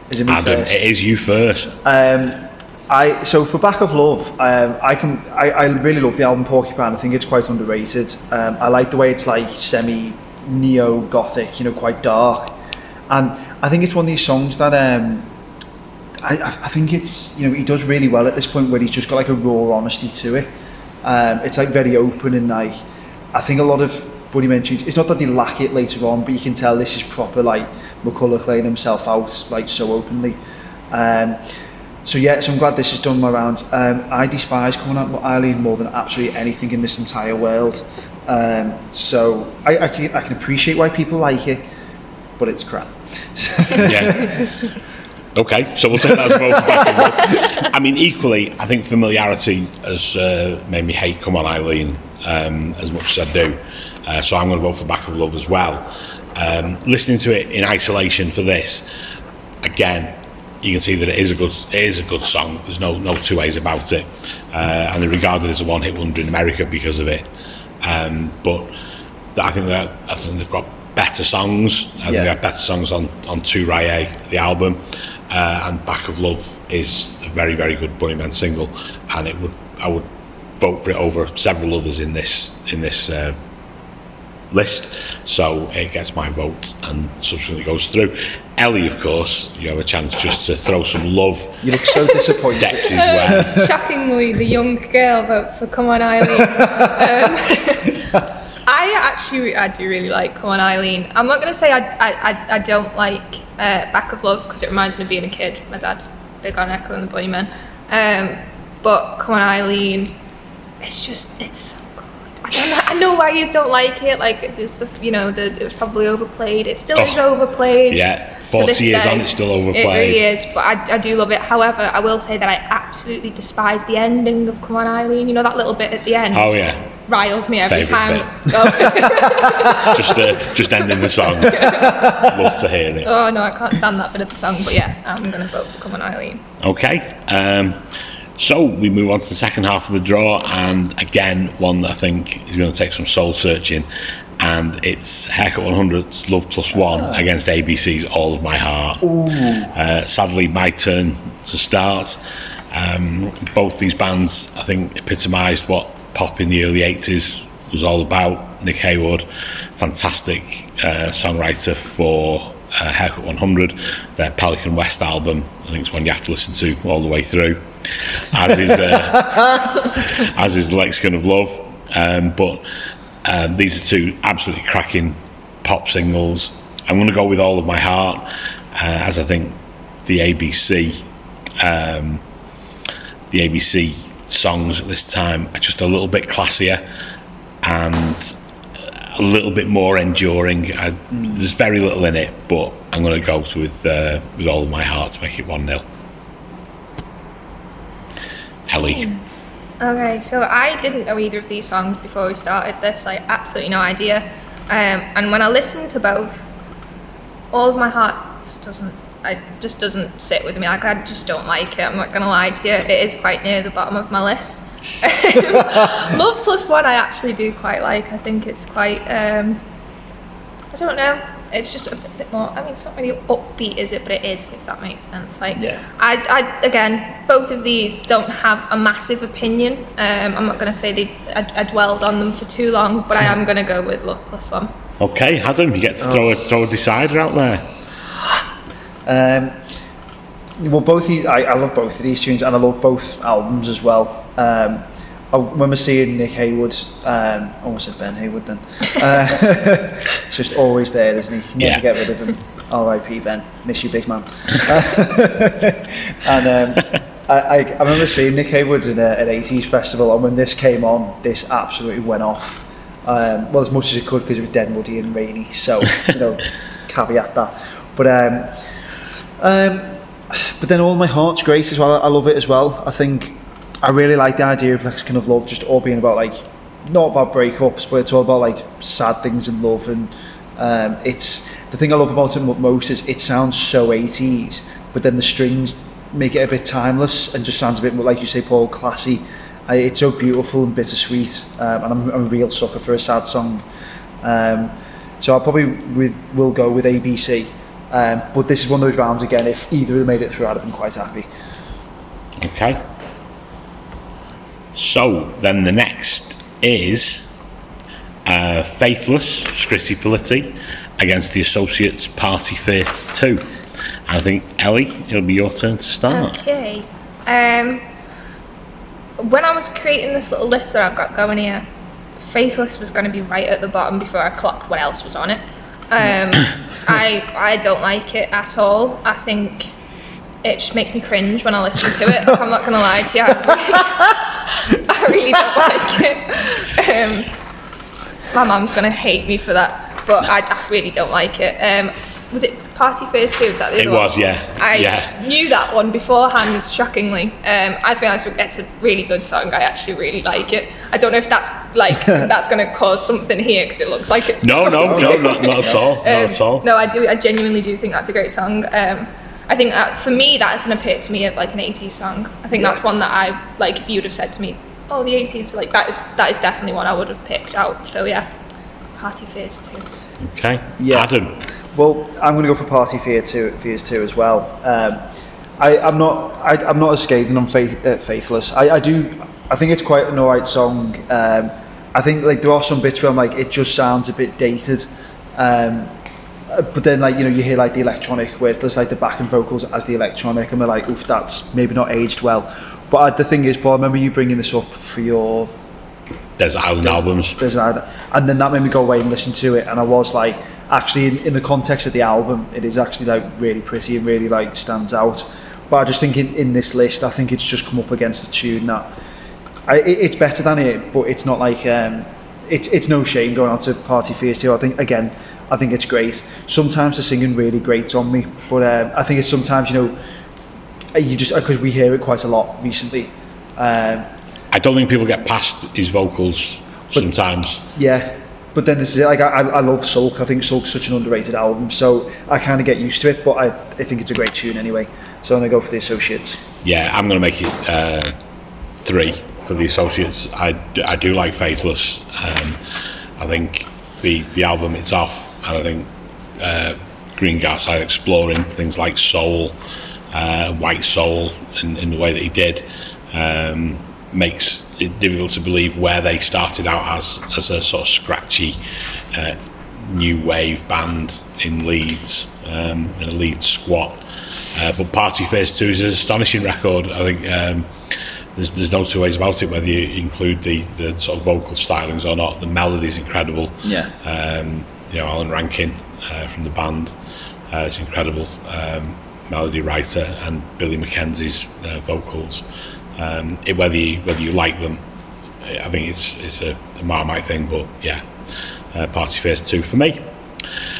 Is it Adam, first? it is you first. Um, I so for Back of Love, um, I can I, I really love the album Porcupine. I think it's quite underrated. Um, I like the way it's like semi neo gothic, you know, quite dark. And I think it's one of these songs that um, I, I think it's you know he does really well at this point where he's just got like a raw honesty to it. Um, it's like very open and like I think a lot of Bunny mentions it's not that they lack it later on, but you can tell this is proper like McCulloch laying himself out like so openly. So yeah, so I'm glad this has done my round. Um, I despise coming out with Eileen more than absolutely anything in this entire world. Um, so I, I, can, I can appreciate why people like it, but it's crap. yeah. Okay, so we'll take that as love. I mean, equally, I think familiarity has uh, made me hate Come On Eileen um, as much as I do. Uh, so I'm going to vote for Back of Love as well. Um, listening to it in isolation for this, again, you can see that it is a good is a good song. There's no no two ways about it, uh, and they're regarded as a one hit wonder in America because of it. Um, but I think that I think they've got better songs. I Yeah. they have better songs on on Two Raye, the album, uh, and Back of Love is a very very good Bunnymen single, and it would I would vote for it over several others in this in this. Uh, list, so it gets my vote and subsequently goes through. Ellie, of course, you have a chance just to throw some love. You look so disappointed. Debts is where. Shockingly, the young girl votes for Come On Eileen. um, I actually, I do really like Come On Eileen. I'm not going to say I, I, I, I don't like uh, Back of Love because it reminds me of being a kid. My dad's big on Echo and the Bunnymen. Um, but Come On Eileen, it's just, it's so good. I know, why you don't like it. Like, this, stuff, you know, the, it was probably overplayed. It still is Oh, overplayed. yeah, 40 years day. on, it's still It overplayed. really is, but I, I do love it. However, I will say that I absolutely despise the ending of Come On Eileen. You know that little bit at the end? Oh yeah, Riles me every Favourite time. Oh, just uh, just ending the song. Love to hear it. oh no, I can't stand that bit of the song. But yeah, I'm going to vote for Come On Eileen. Okay. Um, so we move on to the second half of the draw, and again, one that I think is going to take some soul searching, and it's Haircut 100's Love Plus One against ABC's All of My Heart. Uh, sadly, my turn to start. Um, both these bands, I think, epitomised what pop in the early 80s was all about. Nick Haywood, fantastic uh, songwriter for uh, Haircut 100, their Pelican West album. I think it's one you have to listen to all the way through, as is uh, as is Lexicon of Love. Um, but um, these are two absolutely cracking pop singles. I'm going to go with All of My Heart, uh, as I think the ABC um, the ABC songs at this time are just a little bit classier and a little bit more enduring. I, there's very little in it, but I'm going to go with uh, with all of my heart to make it one 0 Ellie, Okay, so I didn't know either of these songs before we started this, like absolutely no idea. Um, and when I listened to both, all of my heart doesn't, it just doesn't sit with me. Like I just don't like it. I'm not gonna lie to you. It is quite near the bottom of my list. Love Plus One, I actually do quite like. I think it's quite. Um, I don't know. It's just a bit, bit more. I mean, it's not really upbeat, is it? But it is, if that makes sense. Like, Yeah. I, I again, both of these don't have a massive opinion. Um, I'm not going to say they. I, I dwelled on them for too long, but I am going to go with Love Plus One. okay, Adam, you get to throw a throw a decider out there. Um, well, both these, I, I love both of these tunes, and I love both albums as well. Um, I remember seeing Nick Haywood, um, I almost said Ben Haywood then. Uh, it's just always there, isn't he? Never Yeah. get rid of him. R.I.P. Ben, miss you, big man. and um, I, I, I remember seeing Nick Haywood in a, an 80s festival, and when this came on, this absolutely went off. Um, well, as much as it could because it was dead muddy and rainy, so, you know, caveat that. But um, um, but then all my heart's great as well. I love it as well. I think I really like the idea of like kind of Love just all being about like not about breakups, but it's all about like sad things in love. And um, it's the thing I love about it most is it sounds so 80s, but then the strings make it a bit timeless and just sounds a bit more like you say, Paul, classy. It's so beautiful and bittersweet, um, and I'm, I'm a real sucker for a sad song. Um, so I probably with, will go with ABC. Um, but this is one of those rounds again. If either of them made it through, I'd have been quite happy. Okay. So then the next is uh, Faithless, Scritty Politti, against the Associates Party Face 2. I think, Ellie, it'll be your turn to start. Okay. Um, when I was creating this little list that I've got going here, Faithless was going to be right at the bottom before I clocked what else was on it. Um, I I don't like it at all. I think it just makes me cringe when I listen to it. I'm not to lie to you. I really, don't like it. Um, my mum's to hate me for that, but I, I really don't like it. Um, was it Party Fears 2? Was that the It other one? was, yeah. I yeah. knew that one beforehand, shockingly. Um, I think that's it's a really good song. I actually really like it. I don't know if that's like that's going to cause something here because it looks like it's No, no, no, not, not at all. Not at all. Um, no, I do. I genuinely do think that's a great song. Um, I think that for me, that's an epitome of like an 80s song. I think that's one that I like. If you would have said to me, "Oh, the 80s," like that is that is definitely one I would have picked out. So yeah, Party Fears Two. Okay. Yeah. Adam. Well, I'm going to go for Party Fear two, Fears two as well. Um, I, I'm not. I, I'm not as scathing on Faith, uh, Faithless. I, I do. I think it's quite an alright song. Um, I think like there are some bits where I'm like, it just sounds a bit dated. Um, but then like you know you hear like the electronic where there's like the backing vocals as the electronic and we're like oof that's maybe not aged well but uh, the thing is Paul I remember you bringing this up for your Desert Island albums. there's an, and then that made me go away and listen to it and I was like actually in, in the context of the album it is actually like really pretty and really like stands out. But I just think in, in this list I think it's just come up against a tune that I, it, it's better than it but it's not like um, it's it's no shame going on to Party Fears 2 I think again I think it's great. Sometimes the singing really grates on me but um, I think it's sometimes you know you just because we hear it quite a lot recently um, I don't think people get past his vocals sometimes. Yeah, but then this is it. Like I, I love Sulk. I think Sulk's such an underrated album, so I kind of get used to it. But I, I think it's a great tune anyway. So I'm gonna go for the Associates. Yeah, I'm to make it uh, three for the Associates. I, I do like Faithless. Um, I think the, the album itself, and I think uh, Green Gartside exploring things like soul, uh, white soul, in, in the way that he did, um, makes difficult to believe where they started out as, as a sort of scratchy uh, new wave band in Leeds, um, in a Leeds squat. Uh, but Party Fears 2 is an astonishing record. I think um, there's, there's no two ways about it, whether you include the, the sort of vocal stylings or not. The melody is incredible. Yeah. Um, you know, Alan Rankine uh, from the band uh, is incredible. Um, melody writer and Billy Mackenzie's uh, vocals. Um, it, whether you whether you like them, I think it's it's a, a Marmite thing. But yeah, uh, Party Fears Two for me.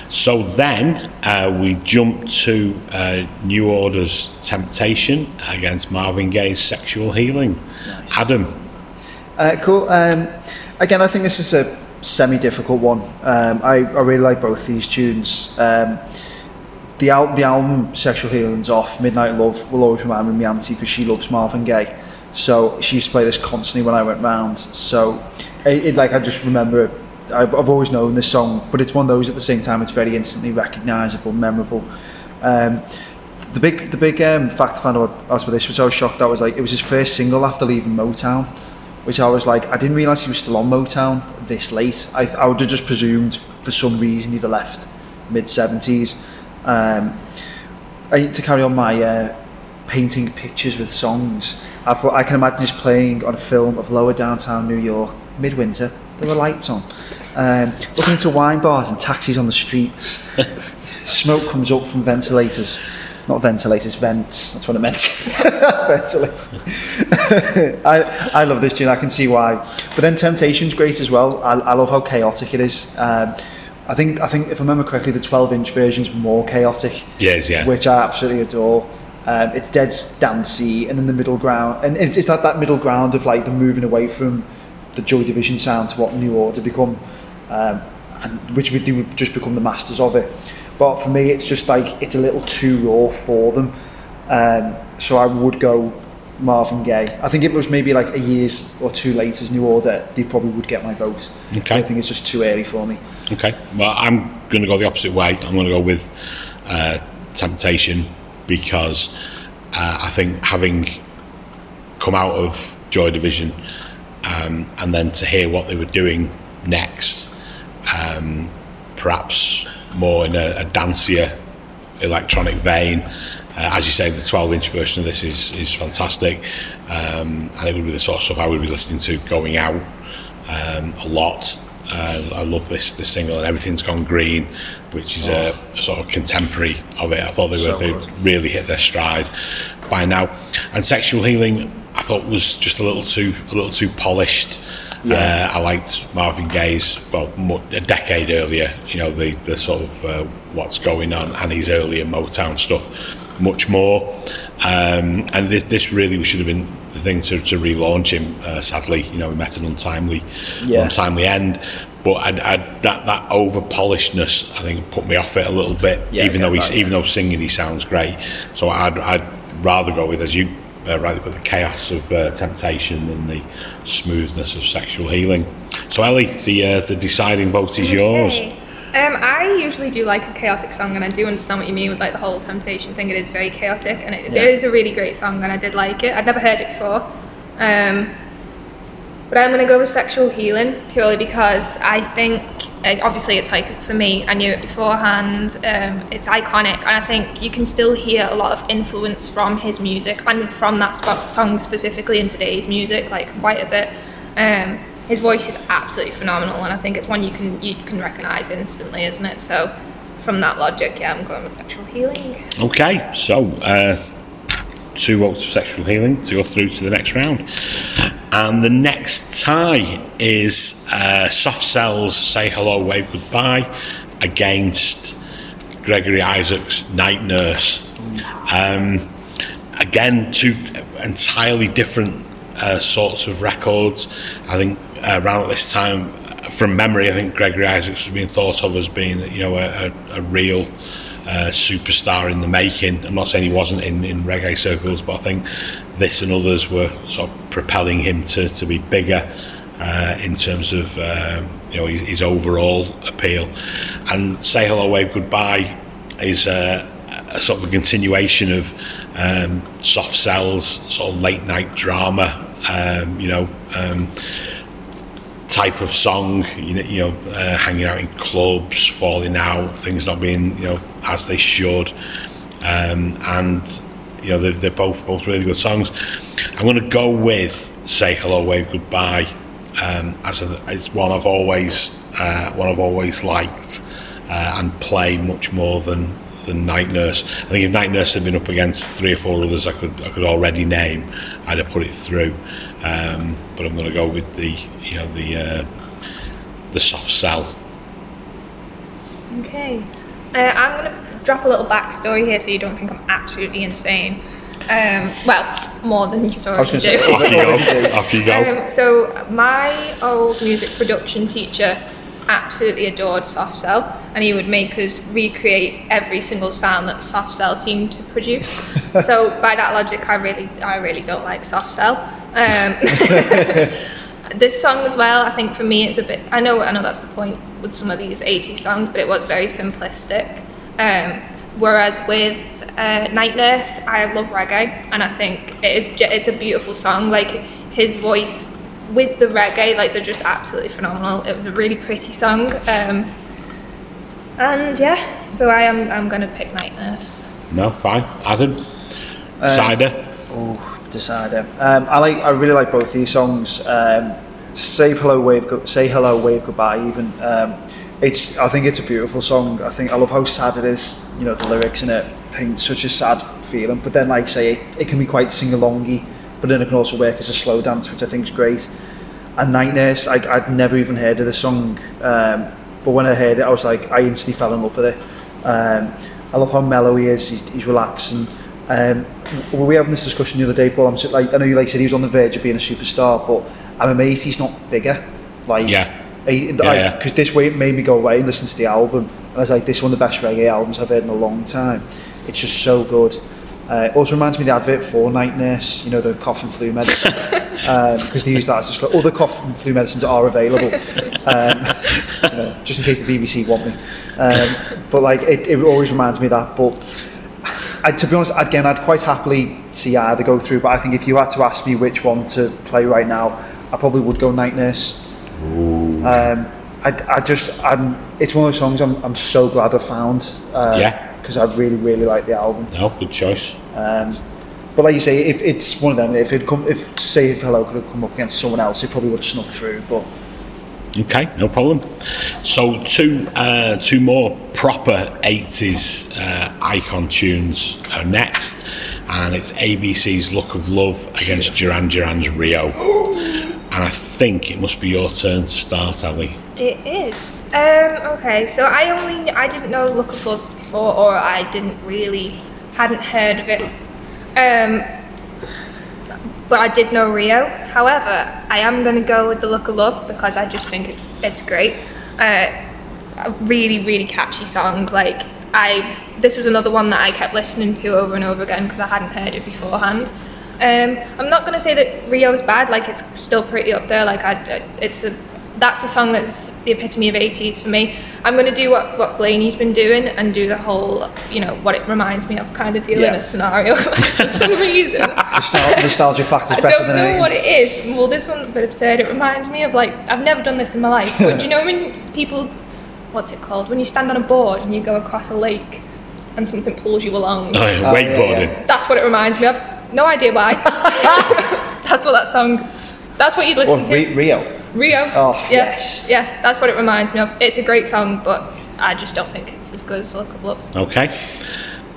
So then uh, we jump to uh, New Order's Temptation against Marvin Gaye's Sexual Healing. Adam, Uh, cool. Um, again, I think this is a semi-difficult one. Um, I, I really like both these tunes. Um, the, al- the album Sexual Healing's off. Midnight Love will always remind me of my auntie because she loves Marvin Gaye. So she used to play this constantly when I went round. So it, it like I just remember. I've, I've always known this song, but it's one of those at the same time. It's very instantly recognisable, memorable. Um, the big the big um, fact I found out about this was I was shocked. I was like, it was his first single after leaving Motown, which I was like, I didn't realise he was still on Motown this late. I, I would have just presumed for some reason he'd have left mid seventies. Um, I need to carry on my uh, painting pictures with songs. I, I can imagine just playing on a film of lower downtown New York, midwinter. There were lights on. Um, looking into wine bars and taxis on the streets. Smoke comes up from ventilators. Not ventilators, vents. That's what I meant. ventilators. I, I love this tune. I can see why. But then Temptation's great as well. I, I love how chaotic it is. Um, I think I think if I remember correctly, the 12-inch version's more chaotic yes, yeah, which I absolutely adore. Um, it's dead dancey, and then the middle ground, and it's, it's that, that middle ground of like the moving away from the Joy Division sound to what New Order become, um, and which we do just become the masters of it. But for me, it's just like it's a little too raw for them. Um, so I would go Marvin Gaye. I think if it was maybe like a years or two later as New Order, they probably would get my vote. Okay. I think it's just too early for me. Okay. Well, I'm going to go the opposite way. I'm going to go with uh, Temptation because uh, I think having come out of Joy Division um, and then to hear what they were doing next, um, perhaps more in a, a dancier electronic vein. Uh, as you say, the 12 inch version of this is, is fantastic, um, and it would be the sort of stuff I would be listening to going out um, a lot. Uh, I love this this single and everything's gone green, which is a, a sort of contemporary of it. I thought they were they really hit their stride by now. And sexual healing, I thought was just a little too a little too polished. Yeah. Uh, I liked Marvin Gaye's well mu- a decade earlier. You know the the sort of uh, what's going on and his earlier Motown stuff much more. Um, and this, this really should have been the thing to, to relaunch him. Uh, sadly, you know, we met an untimely, Yeah. untimely end. But I'd, I'd, that that over polishedness, I think, put me off it a little bit. Yeah, even I though he's that, even though singing he sounds great. So I'd I'd rather go with as you. Uh, rather with the chaos of uh, temptation and the smoothness of sexual healing. So Ellie, the uh, the deciding vote is yours. Um, I usually do like a chaotic song, and I do understand what you mean with like the whole temptation thing. It is very chaotic, and it, Yeah. it is a really great song, and I did like it. I'd never heard it before, um, but I'm gonna go with sexual healing purely because I think, obviously, it's like for me. I knew it beforehand. Um, it's iconic, and I think you can still hear a lot of influence from his music and from that spot song specifically in today's music, like quite a bit. Um, his voice is absolutely phenomenal, and I think it's one you can you can recognise instantly, isn't it? So, from that logic, yeah, I'm going with sexual healing. Okay, so uh, two votes for sexual healing to go through to the next round. And the next tie is uh, Soft Cells Say Hello, Wave Goodbye against Gregory Isaacs' Night Nurse. Um, again, two entirely different uh, sorts of records. I think uh, around this time, from memory, I think Gregory Isaacs was being thought of as being, you know, a, a, a real superstar in the making. I'm not saying he wasn't in, in reggae circles, but I think this and others were sort of propelling him to, to be bigger uh, in terms of uh, you know his, his overall appeal. And Say Hello, Wave Goodbye is a sort of a continuation of um, soft cells, sort of late night drama. Um, you know. Type of song, you know, you know uh, hanging out in clubs, falling out, things not being, you know, as they should, um, and you know they're, they're both both really good songs. I'm going to go with "Say Hello, Wave Goodbye" um, as a, it's one I've always uh, one I've always liked uh, and play much more than than Night Nurse. I think if Night Nurse had been up against three or four others I could I could already name, I'd have put it through. Um, but I'm going to go with the you know the uh, the soft cell. Okay. Uh, I'm going to drop a little backstory here so you don't think I'm absolutely insane. Um, well, more than you I was going to do. say, Off you go. Off you go. Um, so my old music production teacher absolutely adored soft cell, and he would make us recreate every single sound that soft cell seemed to produce. so by that logic, I really, I really don't like soft cell. Um, this song as well, I think for me, it's a bit. I know, I know that's the point with some of these 80 songs, but it was very simplistic. Um, whereas with uh, Night Nurse, I love reggae, and I think it is. It's a beautiful song. Like his voice with the reggae, like they're just absolutely phenomenal. It was a really pretty song. Um, and yeah, so I am. I'm gonna pick Night Nurse. No, fine. Adam, cider. Oh, decider. Um, I like. I really like both these songs. Um, Save hello, wave. Go- say hello, wave goodbye. Even. Um, it's. I think it's a beautiful song. I think I love how sad it is. You know, the lyrics in it paint such a sad feeling. But then, like say, it, it can be quite sing alongy. But then it can also work as a slow dance, which I think is great. And Night Nurse, I, I'd never even heard of the song. Um, but when I heard it, I was like, I instantly fell in love with it. Um, I love how mellow he is. He's, he's relaxing. Um, were we having this discussion the other day, Paul? I'm so- like, I know you like said he was on the verge of being a superstar, but I'm amazed he's not bigger. Like, Yeah. Because Yeah, yeah. this way it made me go away and listen to the album. And I was like, this is one of the best reggae albums I've heard in a long time. It's just so good. Uh, it also reminds me of the advert for Night Nurse, you know, the cough and flu medicine. Because they use that as a slow. Other cough and flu medicines are available, um, you know, just in case the BBC want me. Um, but like, it, it always reminds me of that. But I, to be honest, again, I'd quite happily see either go through. But I think if you had to ask me which one to play right now, I probably would go Night Nurse. Um, I, I just I'm it's one of those songs I'm, I'm so glad I found uh, Yeah. because I really really like the album No, good choice. um, but like you say if it's one of them if it come if say if Hello could have come up against someone else it probably would have snuck through but Okay, no problem. So two uh, two more proper eighties uh, icon tunes are next, and it's ABC's "Look of Love" against Duran Duran's "Rio." And I think it must be your turn to start, Ali. It is. Um, okay, so I only I didn't know Look of Love before, or I didn't really hadn't heard of it. Um, but I did know Rio. However, I am going to go with the Look of Love because I just think it's it's great. Uh, a really really catchy song. Like I, this was another one that I kept listening to over and over again because I hadn't heard it beforehand. Um, I'm not going to say that Rio is bad. Like it's still pretty up there. Like I, it's a that's a song that's the epitome of 80s for me. I'm going to do what, what Blaney's been doing and do the whole, you know, what it reminds me of kind of deal in a scenario for some reason. nostal- nostalgia factor I is better don't know what it is. Well, this one's a bit absurd. It reminds me of like, I've never done this in my life, but do you know when people, what's it called? When you stand on a board and you go across a lake and something pulls you along. Oh, yeah, Oh, yeah, wakeboarding. That's what it reminds me of. No idea why. that's what that song, that's what you'd listen Well, to. Re- Rio Rio. Oh, yeah, yes. Yeah, that's what it reminds me of. It's a great song, but I just don't think it's as good as Look of Love. Okay,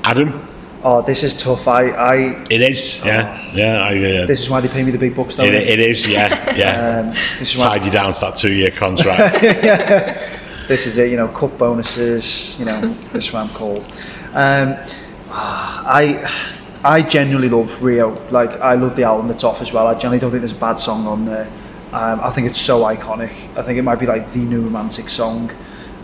Adam. oh this is tough I, I It is. Yeah, yeah. I, uh, this is why they pay me the big bucks though it, it is. Yeah, yeah. um, this is why Tied you down to that two-year contract. this is it, you know, cup bonuses, you know, this is what I'm called. Um, I I genuinely love Rio. Like, I love the album it's off as well. I genuinely don't think there's a bad song on there. Um, I think it's so iconic. I think it might be like the new romantic song.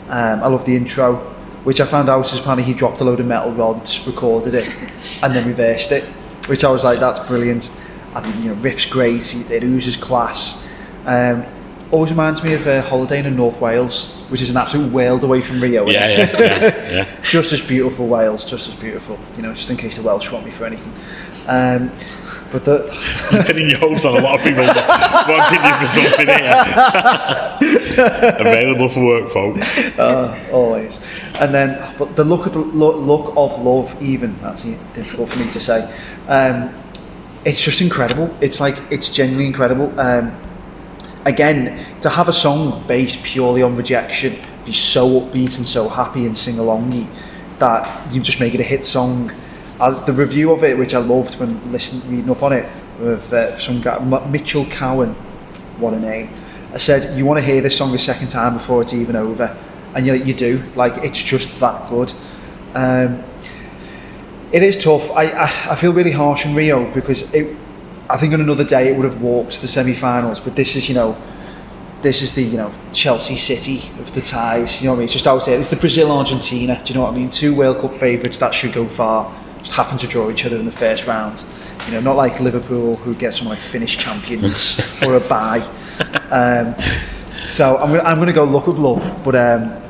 Um, I love the intro, which I found out is apparently he dropped a load of metal rods, recorded it, and then reversed it, which I was like, that's brilliant. I think, you know, riff's great, it oozes class. Um, always reminds me of a Holiday in North Wales, which is an absolute world away from Rio. yeah, yeah, yeah, yeah. just as beautiful Wales, just as beautiful. You know, just in case the Welsh want me for anything. Um, but the You're pinning your hopes on a lot of people wanting you for something here. Available for work, folks. uh, always, and then but the look of the look, look of love, even that's difficult for me to say. Um, it's just incredible. It's like it's genuinely incredible. Um, again, to have a song based purely on rejection, be so upbeat and so happy and sing alongy that you just make it a hit song. The review of it, which I loved when listening, reading up on it, with uh, some guy, M- Mitchell Cowan, what a name. I said, you want to hear this song a second time before it's even over, and you, you do. Like it's just that good. Um, it is tough. I, I, I feel really harsh on Rio because it. I think on another day it would have walked to the semi-finals, but this is you know, this is the you know Chelsea City of the ties. You know what I mean? It's just out there. It's the Brazil Argentina. Do you know what I mean? Two World Cup favourites that should go far. Just happen to draw each other in the first round. You know, not like Liverpool who get someone like Finnish champions or a bye. Um, so I'm gonna, I'm going to go luck of love, but um,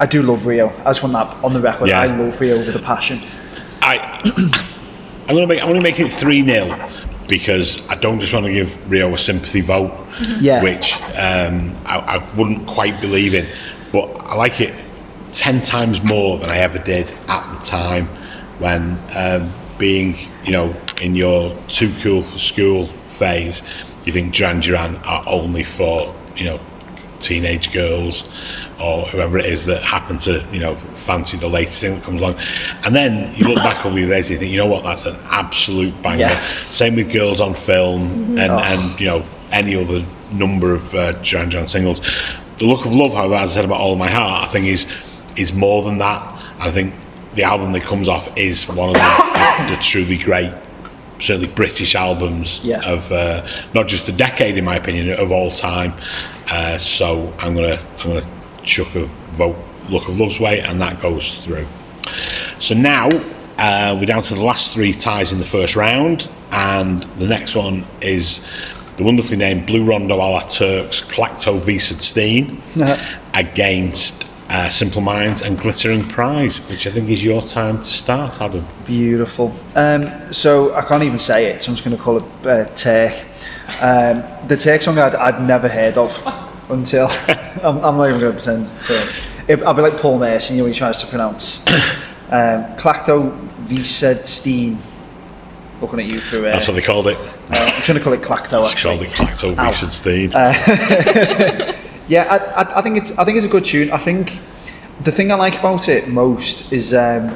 I do love Rio. I just want that on the record. Yeah. I love Rio with a passion. I, I'm gonna make. I'm gonna make it three 0 because I don't just want to give Rio a sympathy vote, Yeah. which um, I, I wouldn't quite believe in, but I like it ten times more than I ever did at the time when um, being, you know, in your too cool for school phase. You think Duran Duran are only for you know teenage girls or whoever it is that happen to you know fancy the latest thing that comes along. And then you look back couple of years and you think you know what that's an absolute banger. Yeah. same with girls on film and, and you know any other number of uh, Duran Duran singles. The look of love however as I said about all of my heart I think is is more than that. I think the album that comes off is one of the, the, the truly great certainly British albums Yeah. of uh, not just the decade, in my opinion, of all time. Uh, so I'm gonna I'm gonna chuck a vote Look of Love's Way, and that goes through. So now uh, we're down to the last three ties in the first round, and the next one is the wonderfully named Blue Rondo a la Turks Klactoveesedstein against uh, Simple Minds and Glittering Prize, which I think is your time to start, Adam. Beautiful. Um, so I can't even say it, so I'm just going to call it uh, Turk. Um, the Turk song I'd, I'd never heard of. until I'm, I'm not even going to pretend to. It, I'll be like Paul Merson, you know, he tries to pronounce um, Clacto Visedstein. Looking at you through. Uh, That's what they called it. uh, I'm trying to call it Clacto actually. called it Clacto Ow. Yeah, I, I, I think it's I think it's a good tune. I think the thing I like about it most is um,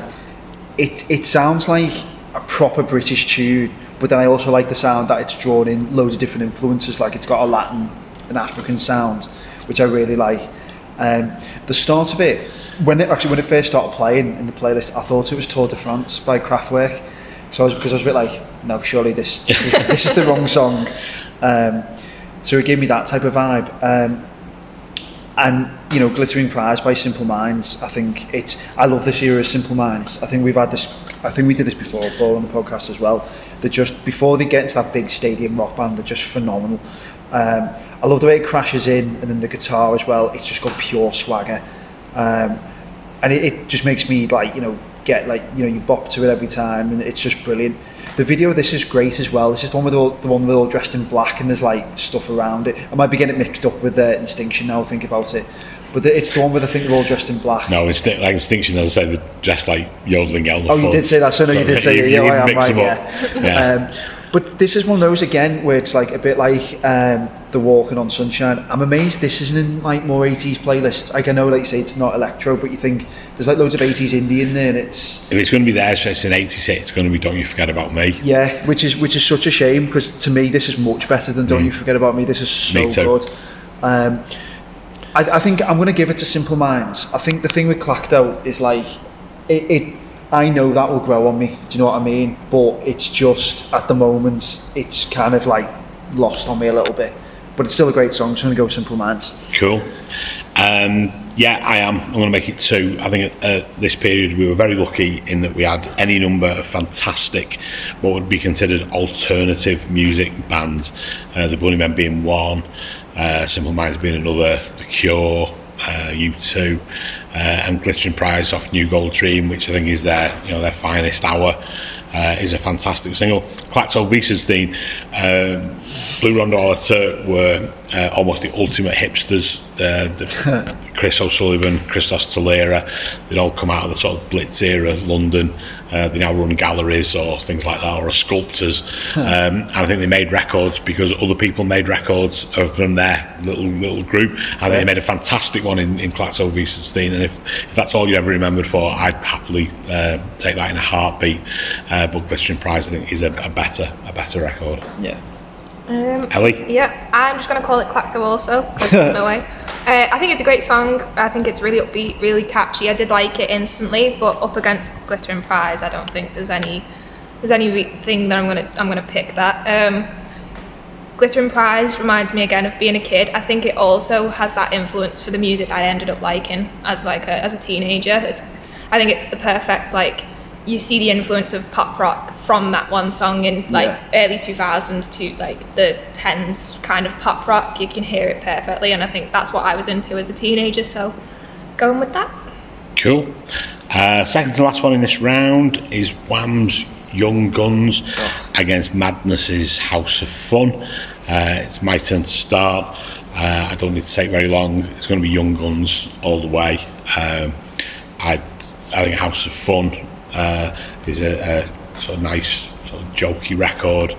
it it sounds like a proper British tune, but then I also like the sound that it's drawn in loads of different influences. Like it's got a Latin, an African sound, which I really like. Um, the start of it, when it actually when it first started playing in the playlist, I thought it was Tour de France by Kraftwerk. So I was because I was a bit like, no, surely this this is, this is the wrong song. Um, so it gave me that type of vibe. Um, and you know, glittering prize by Simple Minds. I think it's. I love this era of Simple Minds. I think we've had this. I think we did this before, Paul, on the podcast as well. They're just before they get into that big stadium rock band, they're just phenomenal. Um, I love the way it crashes in, and then the guitar as well. It's just got pure swagger, um, and it, it just makes me like you know get like you know you bop to it every time, and it's just brilliant. The video this is great as well. This is the one with all the one with all dressed in black and there's like stuff around it. I might be getting it mixed up with uh, Instinction now. Think about it, but the, it's the one with I think they're all dressed in black. No, it's like Extinction, as I said, they're dressed like yodeling Elmer Oh, you did say that. So no, you did say you, you Yeah, I am right. Yeah. Yeah. Um, but this is one of those again where it's like a bit like um, the Walking on Sunshine. I'm amazed this isn't in like more 80s playlists. Like I know, like you say, it's not electro, but you think there's like loads of 80s indie in there, and it's if it's going to be there, so it's an 86, it's going to be Don't You Forget About Me. yeah, which is which is such a shame because to me this is much better than Don't You Forget About Me. This is so Mm. Me too. good. Um, I, I think I'm going to give it to Simple Minds. I think the thing with Clacked is like it, it. I know that will grow on me. Do you know what I mean? But it's just at the moment it's kind of like lost on me a little bit. But it's still a great song. So I'm going to go Simple Minds. Cool. Um, yeah, I am. I'm going to make it two. I think at, this period we were very lucky in that we had any number of fantastic, what would be considered alternative music bands. Uh, the Bunnymen being one, uh, Simple Minds being another, The Cure, uh, U2, uh, and Glittering Prize off New Gold Dream, which I think is their you know their finest hour. Uh, is a fantastic single. Klactoveesedstein, um, Blue Rondo All Turk were uh, almost the ultimate hipsters. Uh, the, Chris O'Sullivan, Christos Tolera, they'd all come out of the sort of Blitz era, London. Uh, they now run galleries or things like that, or are sculptors. Um, and I think they made records because other people made records of from their little little group. And think they made a fantastic one in, in Klactoveesedstein. And if, if that's all you ever remembered for, I'd happily uh, take that in a heartbeat. Uh, but Glittering Prize, I think, is a, a better a better record. Yeah. Um, Ellie? Yeah, I'm just going to call it Clacto also, 'cause there's no way. Uh, I think it's a great song. I think it's really upbeat, really catchy. I did like it instantly, but up against Glitter and Prize, I don't think there's any there's anything that I'm gonna I'm gonna pick that. Um, Glitter and Prize reminds me again of being a kid. I think it also has that influence for the music that I ended up liking as like a, as a teenager. It's, I think it's the perfect like you see the influence of pop rock from that one song in like Yeah. early 2000s to like the 10s kind of pop rock. You can hear it perfectly, and I think that's what I was into as a teenager. So going with that. Cool. Uh, second to last one in this round is Wham's Young Guns against Madness's House of Fun. Uh, it's my turn to start. Uh, I don't need to take very long. It's going to be Young Guns all the way. Um, I, I think House of Fun uh, is a, a sort of nice, sort of jokey record.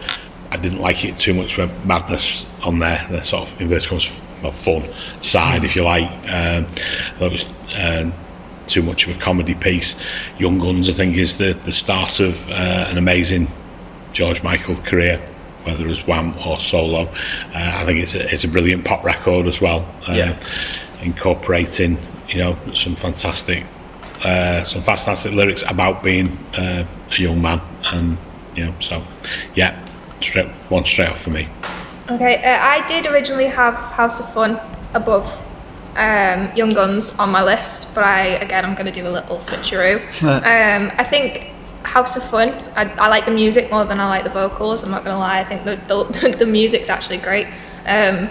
I didn't like it too much with Madness on there, the sort of inverted commas well, fun side, if you like. Um, it was um, too much of a comedy piece. Young Guns, I think, is the, the start of uh, an amazing George Michael career, whether as Wham or solo. Uh, I think it's a, it's a brilliant pop record as well, uh, Yeah. incorporating you know some fantastic uh, some fantastic lyrics about being uh, a young man, and you know so yeah, straight one straight off for me. Okay, uh, I did originally have House of Fun above um, Young Guns on my list, but I again I'm going to do a little switcheroo. um, I think House of Fun. I, I like the music more than I like the vocals. I'm not going to lie. I think the the, the music's actually great. Um,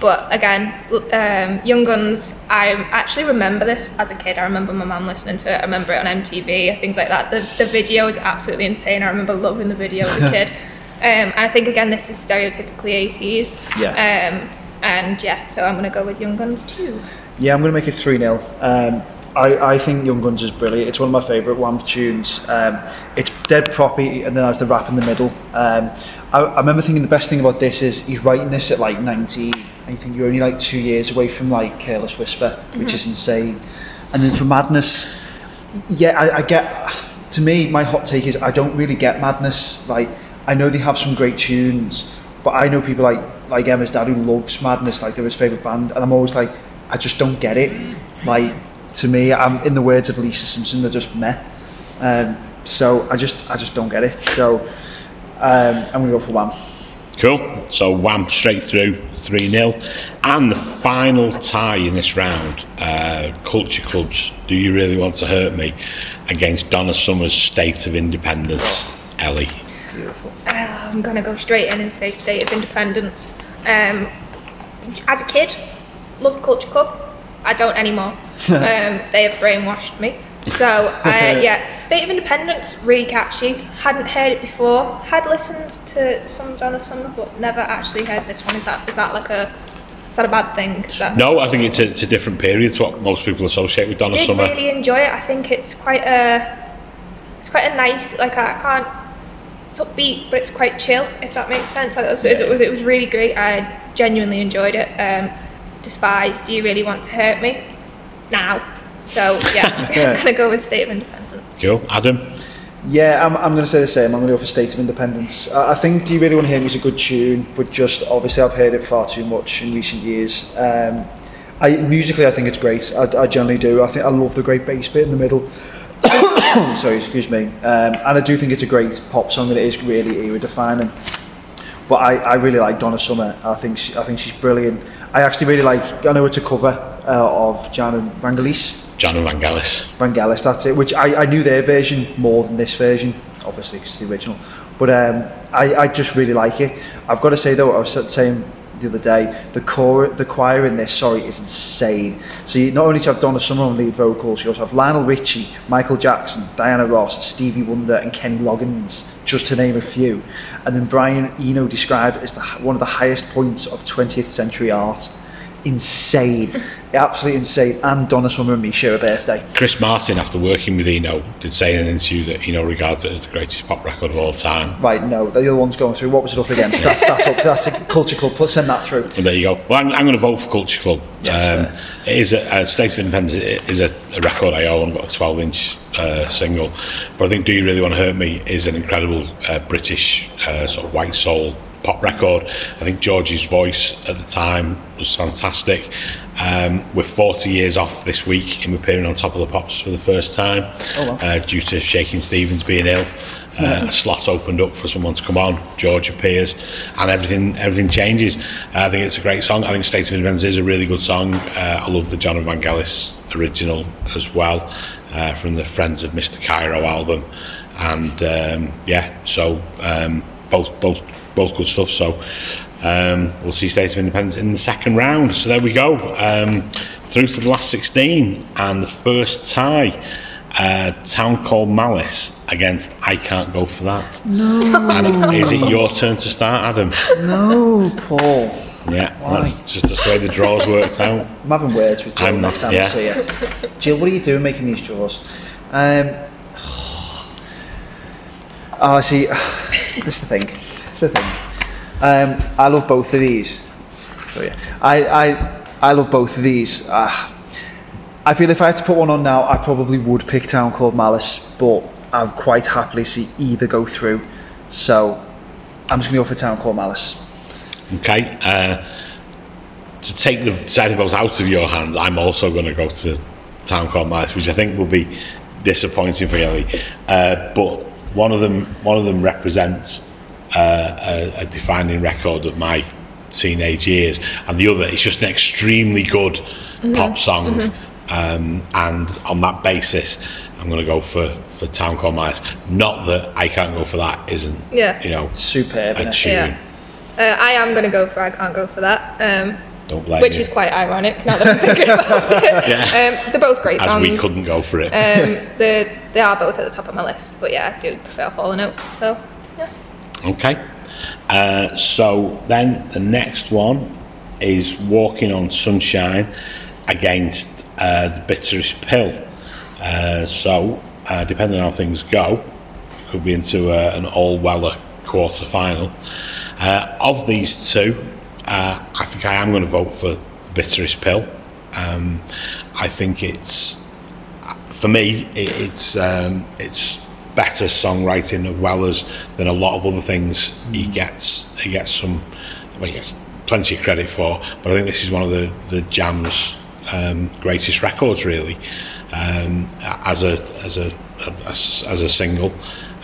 but again, um, Young Guns. I actually remember this as a kid. I remember my mum listening to it. I remember it on MTV, things like that. The the video is absolutely insane. I remember loving the video as a kid. Um, and I think again, this is stereotypically 80s. Yeah. Um, And yeah, so I'm going to go with Young Guns too. Yeah, I'm going to make it 3 0. Um, I, I think Young Guns is brilliant. It's one of my favourite Wham tunes. Um, it's dead proppy and then has the rap in the middle. Um, I, I remember thinking the best thing about this is he's writing this at like 19. I think you're only like two years away from like Careless Whisper, which is insane. And then for Madness, yeah, I, I get. To me, my hot take is I don't really get Madness. Like I know they have some great tunes, but I know people like like Emma's dad who loves Madness, like they're his favourite band, and I'm always like, I just don't get it. Like to me, I'm in the words of Lisa Simpson, they're just meh. Um, so I just I just don't get it. So um, I'm gonna go for Wham. Cool. So Wham straight through 3 0. And the final tie in this round uh, Culture Clubs Do You Really Want to Hurt Me against Donna Summer's State of Independence. Ellie. Beautiful. Uh, I'm going to go straight in and say State of Independence. Um, as a kid, loved Culture Club. I don't anymore. um, they have brainwashed me. So, uh, yeah, State of Independence, really catchy. Hadn't heard it before. Had listened to some Donna Summer, but never actually heard this one. Is that is that like a is that a bad thing? That, No, I think it's a, it's a different period to what most people associate with Donna did Summer. really enjoy it. I think it's quite a it's quite a nice like I can't it's upbeat but it's quite chill if that makes sense. Like, it, was, it was it was really great. I genuinely enjoyed it. Um, despise. Do you really want to hurt me? Now. So yeah, I'm gonna go with State of Independence. Cool. Adam? Yeah, I'm, I'm going to say the same. I'm going to go for State of Independence. I, I think Do You Really Want to Hear Me is a good tune, but just obviously I've heard it far too much in recent years. Um, I, musically, I think it's great. I, I generally do. I think I love the great bass bit in the middle. Sorry, excuse me. Um, and I do think it's a great pop song, and it is really era defining. But I, I really like Donna Summer. I think she, I think she's brilliant. I actually really like. I know it's a cover uh, of Jan and Vangelis. Jon and Vangelis. Vangelis, that's it. Which I, I knew their version more than this version, obviously, 'cause it's the original. But um, I, I just really like it. I've got to say though, I was saying the other day, the core, the choir in this, sorry, is insane. So you not only have Donna Summer on lead vocals, you also have Lionel Richie, Michael Jackson, Diana Ross, Stevie Wonder, and Kenny Loggins, just to name a few. And then Brian Eno described as the, one of the highest points of 20th century art. Insane, absolutely insane. And Donna Summer and me share a birthday. Chris Martin, after working with Eno, did say in an interview that Eno regards it as the greatest pop record of all time. Right, no, the other one's going through. What was it up against? That's that's up. That's a culture club. Put send that through. And there you go. Well, I'm, I'm going to vote for Culture Club. Yeah, um, it is a, a State of Independence it is a, a record I own. I've got a 12 inch uh, single. But I think Do You Really Want to Hurt Me is an incredible uh, British uh, sort of white soul pop record. I think George's voice at the time was fantastic. Um, we're 40 years off this week, him appearing on Top of the Pops for the first time Oh, wow. uh, due to Shakin' Stevens being ill. Uh, a slot opened up for someone to come on. George appears, and everything everything changes. Uh, I think it's a great song. I think State of Independence is a really good song. Uh, I love the Jon Vangelis original as well uh, from the Friends of Mr. Cairo album, and um, yeah, so um, both both both good stuff. So um, we'll see State of Independence in the second round. So there we go, um, through to the last 16, and the first tie. Uh, Town Called Malice against I Can't Go For That. No. And is it your turn to start, Adam? No, Paul. Yeah, that's just the way the draws worked out. I'm having words with Jill I'm next not- time I see her. Jill, what are you doing making these draws? Um, oh, see, this is the thing. Is the thing. Um, I love both of these. So yeah, I, I, I love both of these. Ah, I feel if I had to put one on now, I probably would pick Town Called Malice, but I'd quite happily see either go through. So I'm just going to go for Town Called Malice. Okay. Uh, to take the deciding votes out of your hands, I'm also going to go to Town Called Malice, which I think will be disappointing for Ellie. Uh, but one of them, one of them represents uh, a, a defining record of my teenage years, and the other is just an extremely good pop song. Um, and on that basis, I'm going to go for for Town Called Malice. Not that I can't go for that. Isn't Yeah. you know Superb. a tune. Yeah. Uh, I am going to go for I can't go for that, um, Don't blame which you. is quite ironic now that I'm thinking about it. Um, they're both great As songs. we couldn't go for it. Um, they they are both at the top of my list, but yeah, I do prefer Hall and Oates. So yeah. Okay. Uh, so then the next one is Walking on Sunshine against uh, the Bitterest Pill. Uh, so, uh, depending on how things go, could be into uh, an all Weller quarter final. Uh, of these two, I think I am going to vote for the Bitterest Pill. Um, I think it's for me, it, it's um, it's better songwriting as well as than a lot of other things he gets. He gets some, well, he gets plenty of credit for, but I think this is one of the the Jam's um, greatest records, really, um, as a as a as, as a single.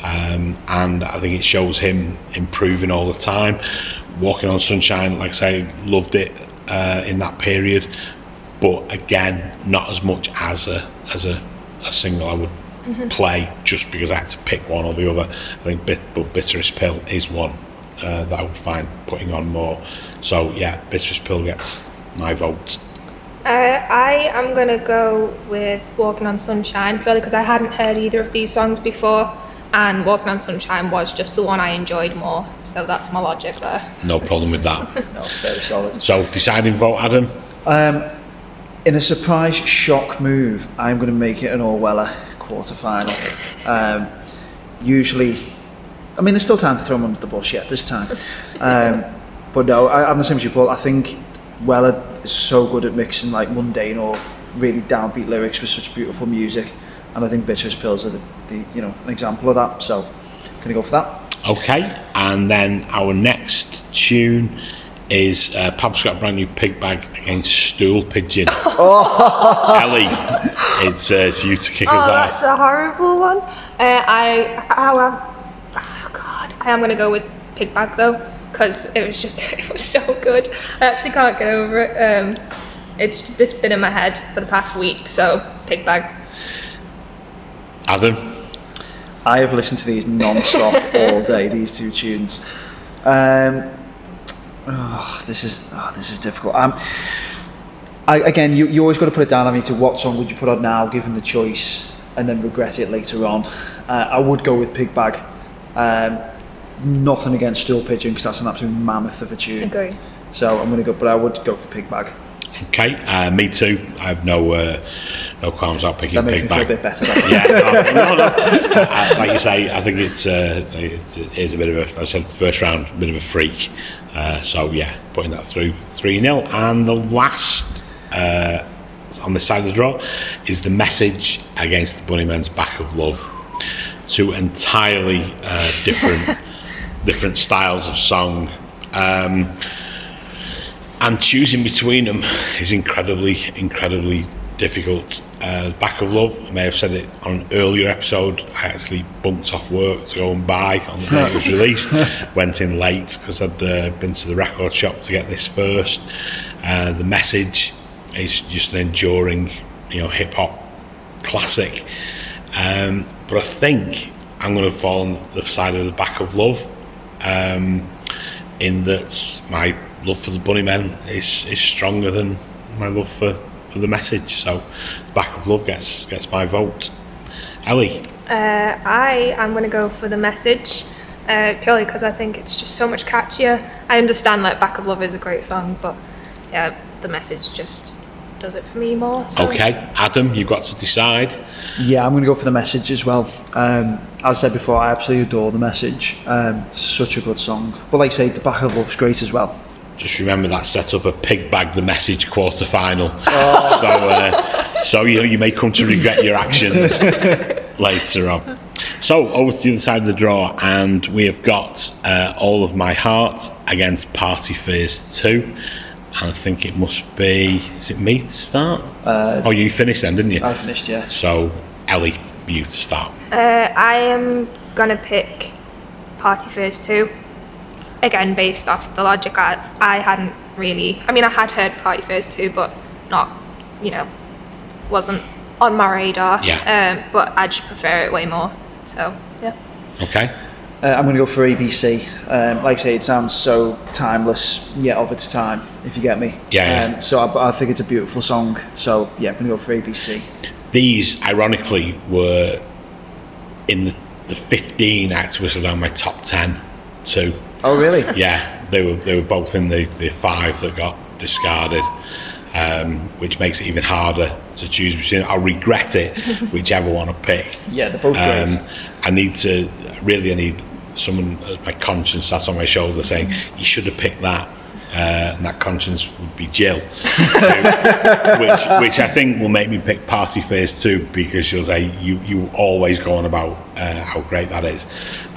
Um, and I think it shows him improving all the time. Walking on Sunshine, like I say, loved it uh, in that period, but again, not as much as a as a, a single I would play just because I had to pick one or the other. I think Bit, but Bitterest Pill is one uh, that I would find putting on more. So yeah, Bitterest Pill gets my vote. Uh, I am gonna go with Walking on Sunshine purely because I hadn't heard either of these songs before, and Walking on Sunshine was just the one I enjoyed more. So that's my logic there. No problem with that. No, very solid. so deciding vote, Adam. Um, in a surprise shock move, I'm going to make it an all Weller quarter final. Um, usually, I mean, there's still time to throw him under the bus yet. There's time, um, but no, I, I'm the same as you, Paul. I think Weller is so good at mixing like mundane or really downbeat lyrics with such beautiful music, and I think Bitterest Pills are the, the you know an example of that. So, gonna go for that. Okay, and then our next tune is uh, Papa's got a brand new pig bag against Stool Pigeon. Ellie, it's, uh, it's you to kick us Oh, off. that's a horrible one. Uh, I, however, oh God, I am gonna go with Pig Bag though, because it was just it was so good. I actually can't get over it. Um, it's it's been in my head for the past week, so Pig Bag. Adam, I have listened to these non-stop all day. These two tunes. Um, oh, this is oh, this is difficult. Um, I, again, you, you always got to put it down. I mean, to what song would you put on now, given the choice, and then regret it later on? Uh, I would go with Pig Bag. Um, nothing against Stool Pigeon because that's an absolute mammoth of a tune. Agree. So I'm going to go, but I would go for Pig Bag. Okay, uh, me too. I have no uh, no qualms about picking That makes pig me feel a bit better. yeah, no, no, no. I, like you say, I think it's uh, it's it is a bit of a. like I said first round, a bit of a freak. Uh, so yeah, putting that through three 0 and the last uh, on the side of the draw is the message against the Bunnymen's back of love. Two entirely uh, different different styles of song. Um, and choosing between them is incredibly, incredibly difficult. Uh, Back of Love, I may have said it on an earlier episode. I actually bumped off work to go and buy on the day it was released. Went in late because I'd uh, been to the record shop to get this first. Uh, the message is just an enduring, you know, hip hop classic. Um, but I think I'm going to fall on the side of the Back of Love um, in that my love for the Bunnymen is, is stronger than my love for, for the message. So, Back of Love gets gets my vote. Ellie, Uh, I am going to go for the message uh, purely because I think it's just so much catchier. I understand like Back of Love is a great song, but yeah, the message just does it for me more. So. okay, Adam, you've got to decide. Yeah, I'm going to go for the message as well. Um, as I said before, I absolutely adore the message. Um, such a good song. But like I say, the back of love's great as well. Just remember that set up a pig bag the message quarter final. So, uh, so you know you may come to regret your actions later on. So over to the other side of the draw, and we have got uh, all of my heart against Party Fears Two. And I think it must be. Is it me to start? Uh, oh, you finished then, didn't you? I finished, yeah. So Ellie, you to start. Uh, I am gonna pick Party Fears 2. Again, based off the logic I, I hadn't really. I mean, I had heard Party Fears 2, but not, you know, wasn't on my radar. Yeah. Um, but I just prefer it way more. So, yeah. Okay. Uh, I'm going to go for ABC. Um, like I say, it sounds so timeless, yet of its time, if you get me. Yeah, yeah. Um, so I, I think it's a beautiful song. So yeah, I'm going to go for ABC. These, ironically, were in the, the 15 acts whistled down my top 10 too. Oh really? Yeah, they were they were both in the, the five that got discarded, um, which makes it even harder to choose between. I'll regret it, whichever one I pick. Yeah, they're both Um, great. I need to really. I need someone. uh, My conscience sat on my shoulder saying, "You should have picked that." Uh, and that conscience would be Jill, which which I think will make me pick Party Fears Two, because she'll say you you always go on about uh, how great that is,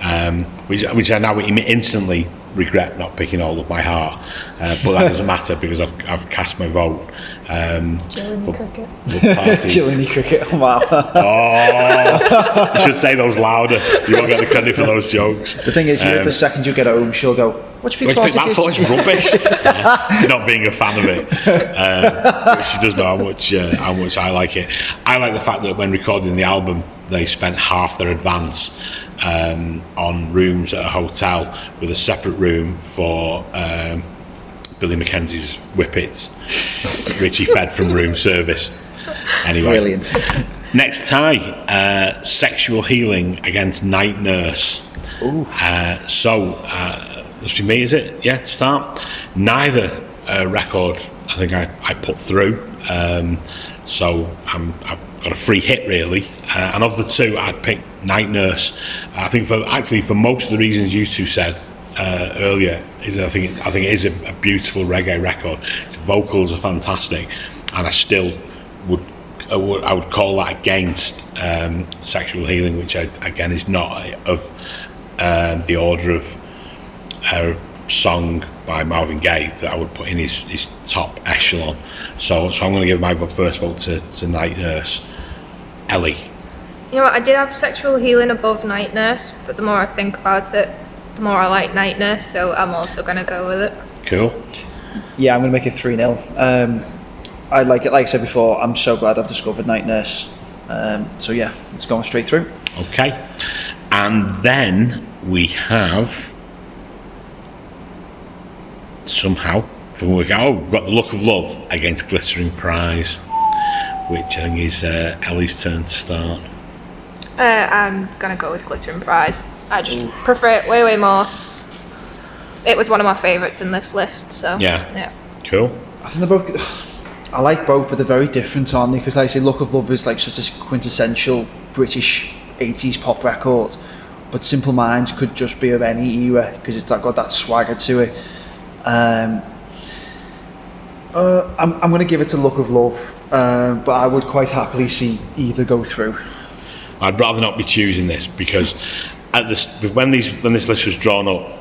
um, which which I now instantly regret not picking all of my heart, uh, but that doesn't matter because I've I've cast my vote. Um, but- cricket. but Chilling cricket. Wow. Oh, you should say those louder. You won't get the credit for those jokes. the thing is, you Um, the second you get home, she'll go, "What do you Which pick that Party thought Face?" is rubbish. Not being a fan of it, uh, but she does know how much uh, how much I like it. I like the fact that when recording the album, they spent half their advance um, on rooms at a hotel with a separate room for um, Billy Mackenzie's whippets, which he fed from room service. Anyway, Brilliant. Next tie, uh, sexual healing against night nurse. Uh, so, uh, must be me, is it? Yeah, to start. Neither uh, record I think I, I put through. Um, so I'm, I've got a free hit really. Uh, and of the two, I'd pick Night Nurse. I think for actually for most of the reasons you two said uh, earlier, is I think I think it is a, a beautiful reggae record. The vocals are fantastic, and I still would I would, I would call that against um, sexual healing, which I, again is not of um, the order of a song by Marvin Gaye that I would put in his, his top echelon. So, so I'm going to give my first vote to, to Night Nurse. Ellie. You know what? I did have sexual healing above night nurse, but the more I think about it, the more I like night nurse. So I'm also going to go with it. Cool. Yeah, I'm going to make it 3 0. Um, I like it, like I said before, I'm so glad I've discovered Night Nurse. Um, so yeah, it's going straight through. Okay. And then we have somehow, from we go, oh, we've got the look of love against glittering prize, which I think is uh, Ellie's turn to start. Uh, I'm going to go with glitter and prize. I just prefer it way, way more. It was one of my favourites in this list, so Yeah. yeah. Cool. I think they're both. I like both, but they're very different, aren't they? Because, like I say, Look of Love is like such a quintessential British 80s pop record, but Simple Minds could just be of any era because it's like got that swagger to it. Um, uh, I'm, I'm going to give it to Look of Love, um, but I would quite happily see either go through. I'd rather not be choosing this because at this when these when this list was drawn up,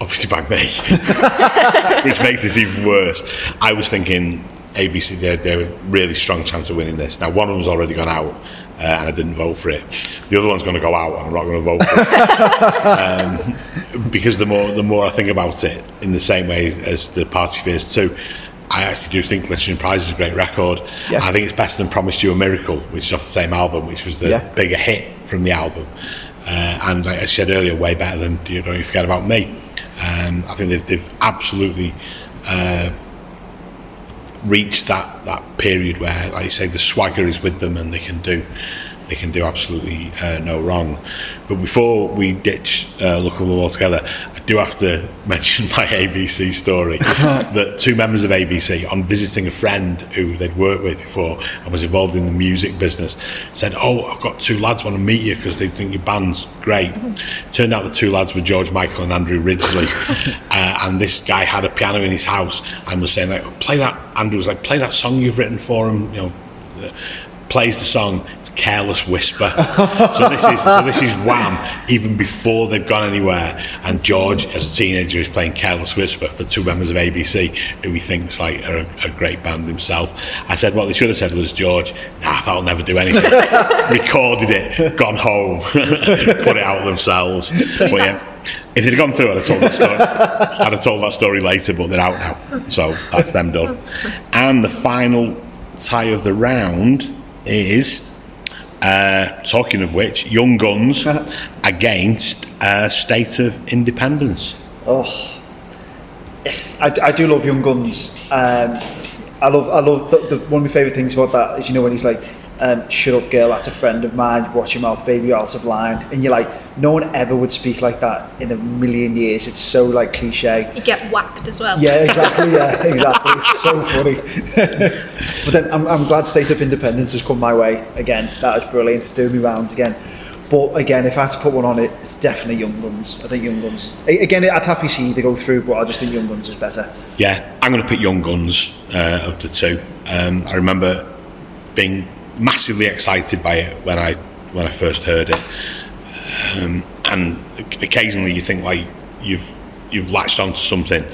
obviously by me, which makes this even worse. I was thinking ABC they they were really strong chance of winning this. Now one of them's already gone out. Uh, and I didn't vote for it. The other one's going to go out, and I'm not going to vote for it um, because the more the more I think about it, in the same way as the Party Fears two, I actually do think Glittering Prize is a great record. Yeah. I think it's better than Promised You a Miracle, which is off the same album, which was the Yeah. bigger hit from the album. Uh, and like I said earlier, way better than You Don't You Forget About Me. Um, I think they've, they've absolutely uh, reached that, that period where, like you say, the swagger is with them and they can do they can do absolutely uh, no wrong. But before we ditch uh, Look of Love altogether, I do have to mention my ABC story that two members of ABC, on visiting a friend who they'd worked with before and was involved in the music business, said, "Oh, I've got two lads want to meet you because they think your band's great." Turned out the two lads were George Michael and Andrew Ridgeley, uh, and this guy had a piano in his house and was saying, "Like, play that." Andrew was like, "Play that song you've written for him," you know plays the song. It's "Careless Whisper." so this is so this is Wham. Even before they've gone anywhere, and George, as a teenager, is playing "Careless Whisper" for two members of ABC who he thinks like are a, a great band himself. I said what they should have said was George. Nah, that'll never do anything. Recorded it, gone home, put it out themselves. But yeah, if they'd gone through, I'd have told that story. I'd have told that story later, but they're out now, so that's them done. And the final tie of the round is uh, talking of which, Young Guns against uh, State of Independence. Oh, I, I do love Young Guns. Um, I love, I love the, the, one of my favourite things about that is you know when he's like, um, "Shut up, girl, that's a friend of mine. Watch your mouth, baby, you're out of line." And you're like, no one ever would speak like that in a million years. It's so like cliche. You get whacked as well. Yeah, exactly. Yeah, exactly. It's so funny. but then I'm, I'm glad State of Independence has come my way again. That was brilliant. It's doing me rounds again. But again, if I had to put one on it, it's definitely Young Guns. I think Young Guns. Again, I'd happy see either go through, but I just think Young Guns is better. Yeah, I'm going to pick Young Guns uh, of the two. Um, I remember being massively excited by it when I when I first heard it, um, and occasionally you think like you've you've latched onto something,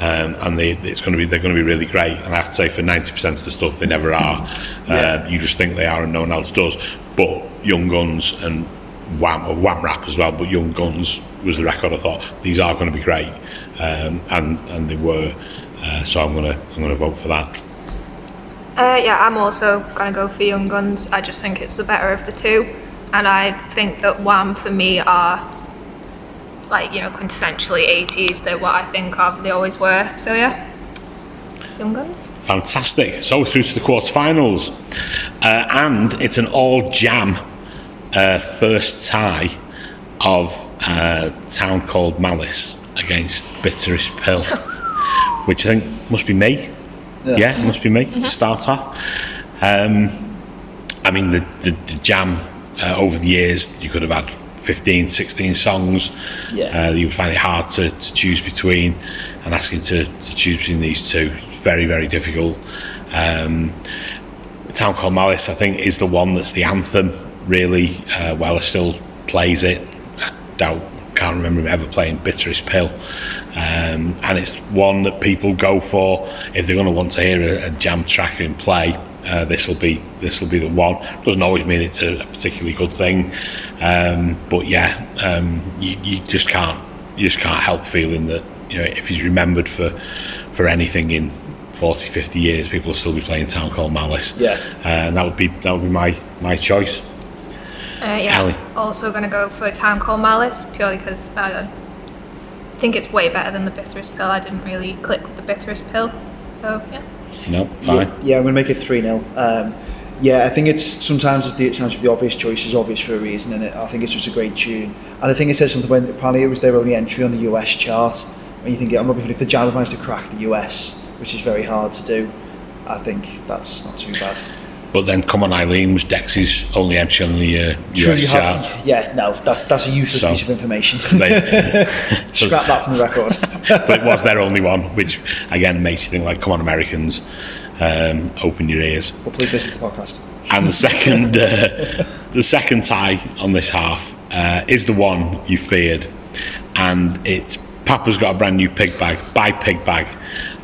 um, and they, it's going to be they're going to be really great. And I have to say, for ninety percent of the stuff, they never are. Uh, you just think they are, and no one else does. But Young Guns and Wham, or Wham Rap as well, but Young Guns was the record. I thought these are going to be great, um, and and they were. Uh, so I'm gonna I'm gonna vote for that. Uh, yeah, I'm also gonna go for Young Guns. I just think it's the better of the two, and I think that Wham for me are like you know quintessentially 80s. They're what I think of. They always were. So yeah, Young Guns. Fantastic. So through to the quarterfinals, uh, and it's an all jam uh, first tie of uh, Town Called Malice against Bitterest Pill, which I think must be me. Yeah, it must be me to start off. Um, I mean, the, the, the jam uh, over the years, you could have had 15, 16 songs. Yeah. Uh, you would find it hard to, to choose between, and asking to, to choose between these two, is very, very difficult. Um, Town Called Malice, I think, is the one that's the anthem, really. Uh, Weller still plays it. I doubt, can't remember him ever playing Bitterest Pill. Um, and it's one that people go for if they're going to want to hear a, a jam track in play. Uh, this will be this will be the one. Doesn't always mean it's a, a particularly good thing, um, but yeah, um, you, you just can't you just can't help feeling that you know if he's remembered for for anything in 40, 50 years, people will still be playing Town Called Malice. Yeah. Uh, and that would be that would be my my choice. Uh, yeah, Ali. also gonna go for Town Called Malice purely because I think it's way better than the Bitterest Pill. I didn't really click with the Bitterest Pill, so yeah. No, fine. Yeah, yeah I'm going to make it 3 0. Um, yeah, I think it's sometimes it's the, it sounds like the obvious choice is obvious for a reason, and it, I think it's just a great tune. And I think it says something when apparently it was their only entry on the US chart. When you think, I'm not even if the Jam managed to crack the US, which is very hard to do, I think that's not too bad. But then, come on, Eileen was Dexys only entry on the uh, US you chart. Yeah, no, that's that's a useless So- piece of information. They- so- Scrap that from the record. but it was their only one, which again makes you think like, come on, Americans, um, open your ears. but please listen to the podcast. And the second, uh, the second tie on this half uh, is the one you feared, and it's Papa's got a brand new pig bag by Pig Bag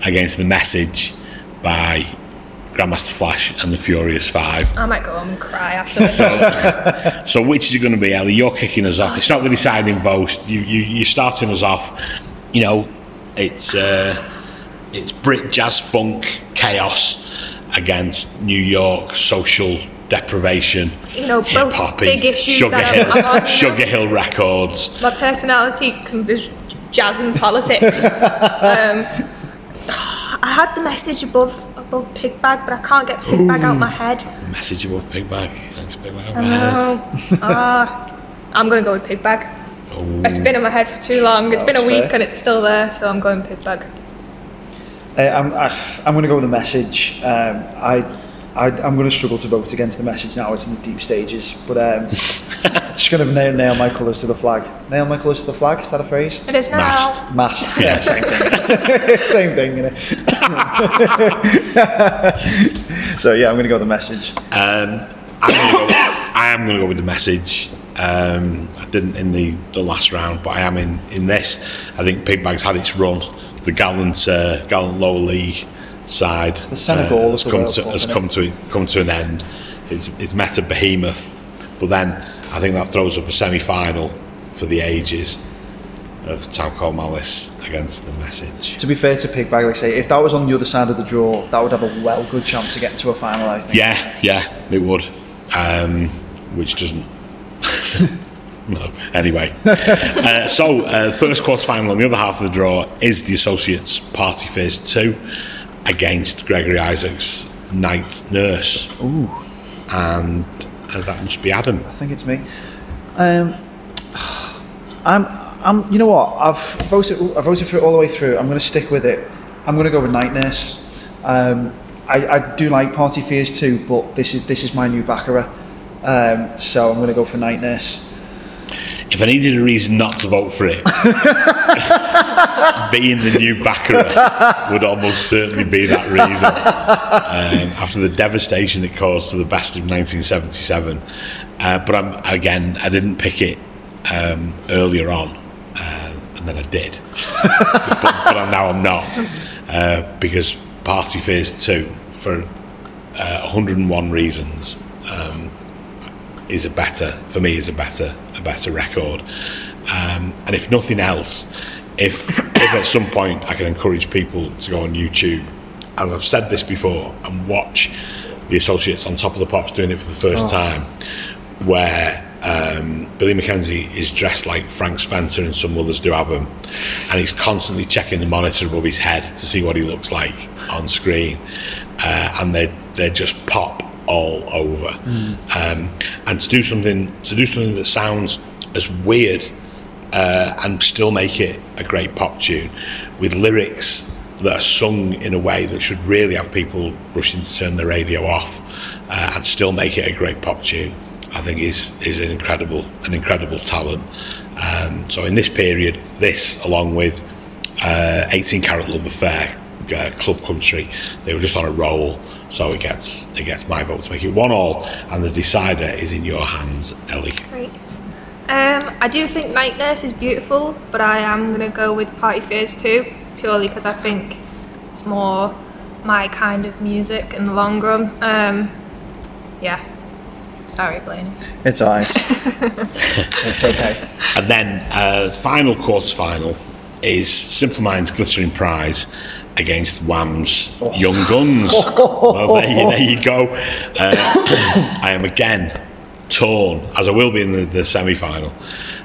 against the message by Grandmaster Flash and the Furious Five. I might go home and cry after this. So, so which is it going to be, Ellie? You're kicking us off. It's not the deciding vote. You, you, you're starting us off. You know, it's uh, it's Brit jazz funk chaos against New York social deprivation, You know, hip both hoppy, big issues Sugar Hill, on. Sugar Hill Records. My personality is jazz and politics. um, I had the message above above pig bag, but I can't get pig bag out my head. The message about Pig Bag. Pig Bag I know. Ah, I'm gonna go with pig bag. Oh, It's been in my head for too long. It's been a week fair. and it's still there, so I'm going pig bag. Uh, I'm, I, I'm going to go with the message. Um, I, I, I'm going to struggle to vote against the message now. It's in the deep stages, but um, just going to nail, nail my colours to the flag. Nail my colours to the flag. Is that a phrase? It is now. Mast. Mast. Yeah, same thing. same thing. You know? so yeah, I'm going to go with the message. Um, I'm gonna go, I am going to go with the message. Um, I didn't in the, the last round, but I am in, in this. I think Pig Bag's had its run. The gallant uh, gallant lower league side the Senegal of has come to has come to come to an end. It's, it's met a behemoth, but then I think that throws up a semi final for the ages of Called Malice against the message. To be fair to Pig I say, if that was on the other side of the draw, that would have a well good chance to get to a final. I think. Yeah, yeah, it would. Um, which doesn't. no. Anyway, uh, so uh, first quarter final on the other half of the draw is the Associates Party Fears Two against Gregory Isaacs Night Nurse. Ooh. and uh, that must be Adam. I think it's me. Um, I'm, I'm. You know what? I've voted. I voted for it all the way through. I'm going to stick with it. I'm going to go with Night Nurse. Um, I, I do like Party Fears Two, but this is this is my new Baccara. Um, so I'm going to go for Night Nurse. If I needed a reason not to vote for it, being the new Baccara would almost certainly be that reason. Um, after the devastation it caused to the best of 1977. Uh, but I'm, again, I didn't pick it um, earlier on, uh, and then I did. but, but I'm- now I'm not. Uh, because Party Fears 2, for uh, 101 reasons, um, is a better for me is a better a better record um, and if nothing else if if at some point I can encourage people to go on YouTube and I've said this before and watch the associates on top of the pops doing it for the first time where um, Billy Mackenzie is dressed like Frank Spencer and Some Mothers Do 'Ave 'Em and he's constantly checking the monitor above his head to see what he looks like on screen. Uh, and they they just pop all over. Um, and to do something to do something that sounds as weird uh, and still make it a great pop tune with lyrics that are sung in a way that should really have people rushing to turn the radio off uh, and still make it a great pop tune I think is is an incredible an incredible talent um, so in this period this along with uh, 18 Carat Love Affair uh, Club Country they were just on a roll so it gets it gets my vote to make it one all and the decider is in your hands Ellie Great. Um, I do think Night Nurse is beautiful, but I am going to go with Party Fears Two, purely because I think it's more my kind of music in the long run. Um, yeah. Sorry, Blaine. It's alright. it's okay. And then uh, final quarter final is Simple Minds Glittering Prize against Wham's Young Guns. well, there you, there you go. Uh, I am again torn, as I will be in the, the semi final.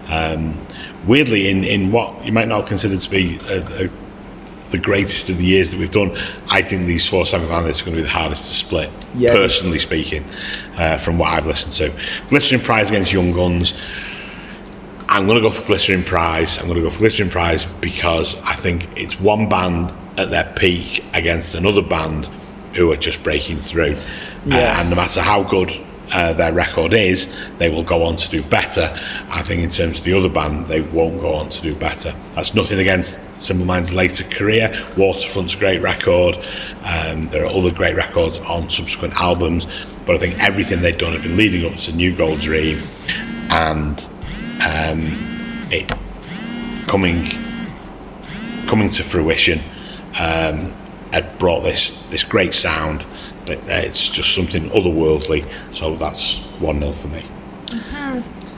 Um, weirdly, in, in what you might not consider to be a, a, the greatest of the years that we've done, I think these four semi finalists are going to be the hardest to split, Yeah. personally speaking, uh, from what I've listened to. Glittering Prize against Young Guns. I'm going to go for Glittering Prize. I'm going to go for Glittering Prize because I think it's one band at their peak against another band who are just breaking through. Yeah. Uh, and no matter how good uh, their record is, they will go on to do better. I think in terms of the other band, they won't go on to do better. That's nothing against Simple Mind's later career. Waterfront's great record. Um, there are other great records on subsequent albums, but I think everything they've done have been leading up to New Gold Dream and um, it coming coming to fruition um, had brought this this great sound. That uh, it's just something otherworldly. So that's one 0 for me.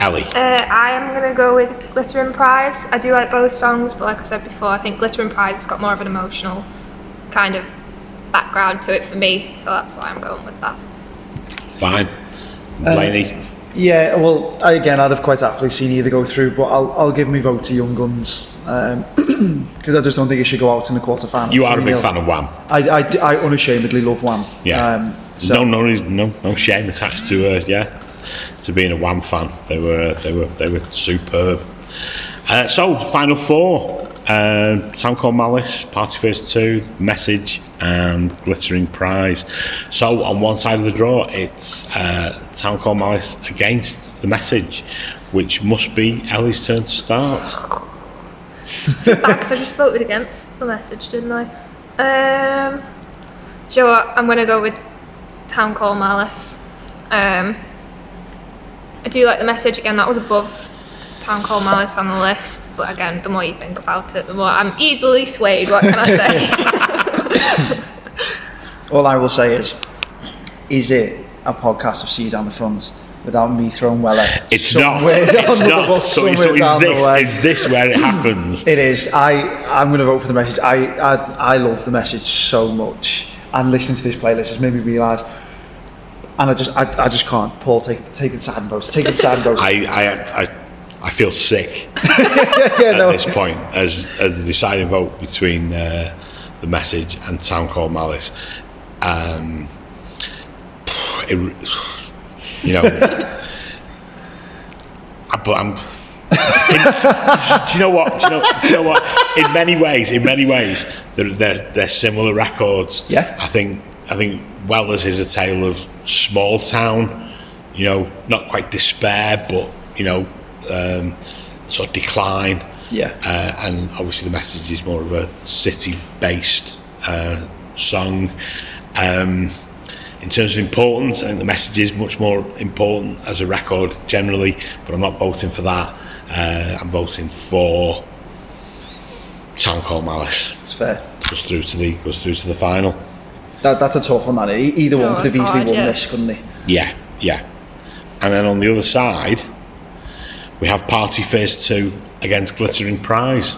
Ellie, Uh, I am going to go with Glitter and Prize. I do like both songs, but like I said before, I think Glitter and Prize has got more of an emotional kind of background to it for me, so that's why I'm going with that. fine. Blaney, Yeah, well, again, I'd have quite happily seen either go through, but I'll, I'll give my vote to Young Guns because I just don't think it should go out in the quarter final. you are a big fan of Wham. I, I, I unashamedly love Wham. Yeah. Um, so, no, no, no, no shame attached to uh, yeah, to being a Wham fan. They were, they were, they were superb. Uh, so, final four: uh, Town Called Malice, Party Fears Two, Message, and Glittering Prize. So, on one side of the draw, it's uh, Town Called Malice against the Message, which must be Ellie's turn to start. Because I just voted against the message, didn't I? Um, do you know what? I'm going to go with Town Call Malice. Um, I do like the message again. That was above Town Call Malice on the list, but again, the more you think about it, the more I'm easily swayed. What can I say? all I will say is, is it a podcast of See Down the Front without me throwing Weller It's not. It's not. bus, So, so is this is this where it happens? It is. I I'm going to vote for the message. I, I I love the message so much, and listening to this playlist has made me realise. And I just I, I just can't. Paul, take take the side votes. Take the side votes. I, I, I, I feel sick yeah, at no. this point as, as the deciding vote between uh, the message and Town Called Malice. Um, it, You know, I- but I'm. in- do you know what? Do you know, do you know what? In many ways, in many ways, they're, they're, they're similar records. Yeah. I think I think Wellers is a tale of small town. You know, not quite despair, but you know, um, sort of decline. Yeah. Uh, and obviously, the message is more of a city-based uh, song. Um, in terms of importance, I think the message is much more important as a record generally, but I'm not voting for that. Uh, I'm voting for Town Called Malice. It's fair. Goes through to the goes through to the final. That, that's a tough one. That either one could have easily hard, won yeah. this, couldn't they? Yeah, yeah. And then on the other side, we have Party Fears 2 against Glittering Prize,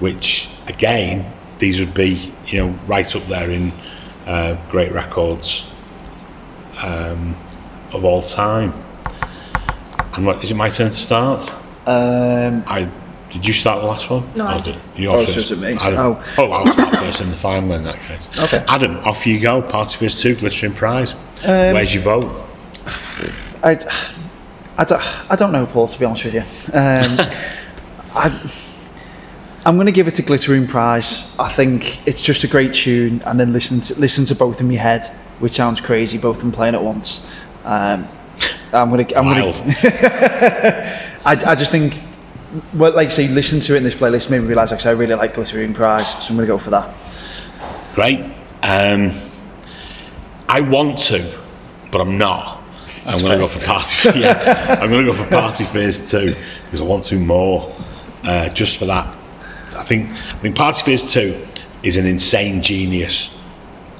which, again, these would be, you know, right up there in uh, great records um, of all time. And what, is it my turn to start? Um, I Did you start the last one? No, I Or did. You Oh, it's just me. Adam. Oh. Oh, I'll start first in the final in that case. Okay. Adam, off you go. Party Fears 2, Glittering Prize. Um, Where's your vote? I, I, don't, I don't know, Paul, to be honest with you. Um, I, I'm going to give it to Glittering Prize. I think it's just a great tune, and then listen to, listen to both in my head, which sounds crazy, both of them playing at once. Um, I'm going to. I'm gonna. I, I just think, well, like you say, listen to it in this playlist, made me realise actually I really like Glittering Prize, so I'm going to go for that. Great. Um, I want to, but I'm not. I'm going to go for party. yeah, I'm going to go for Party Fears Two because I want to more. Uh, just for that, I think I think Party Fears Two is an insane genius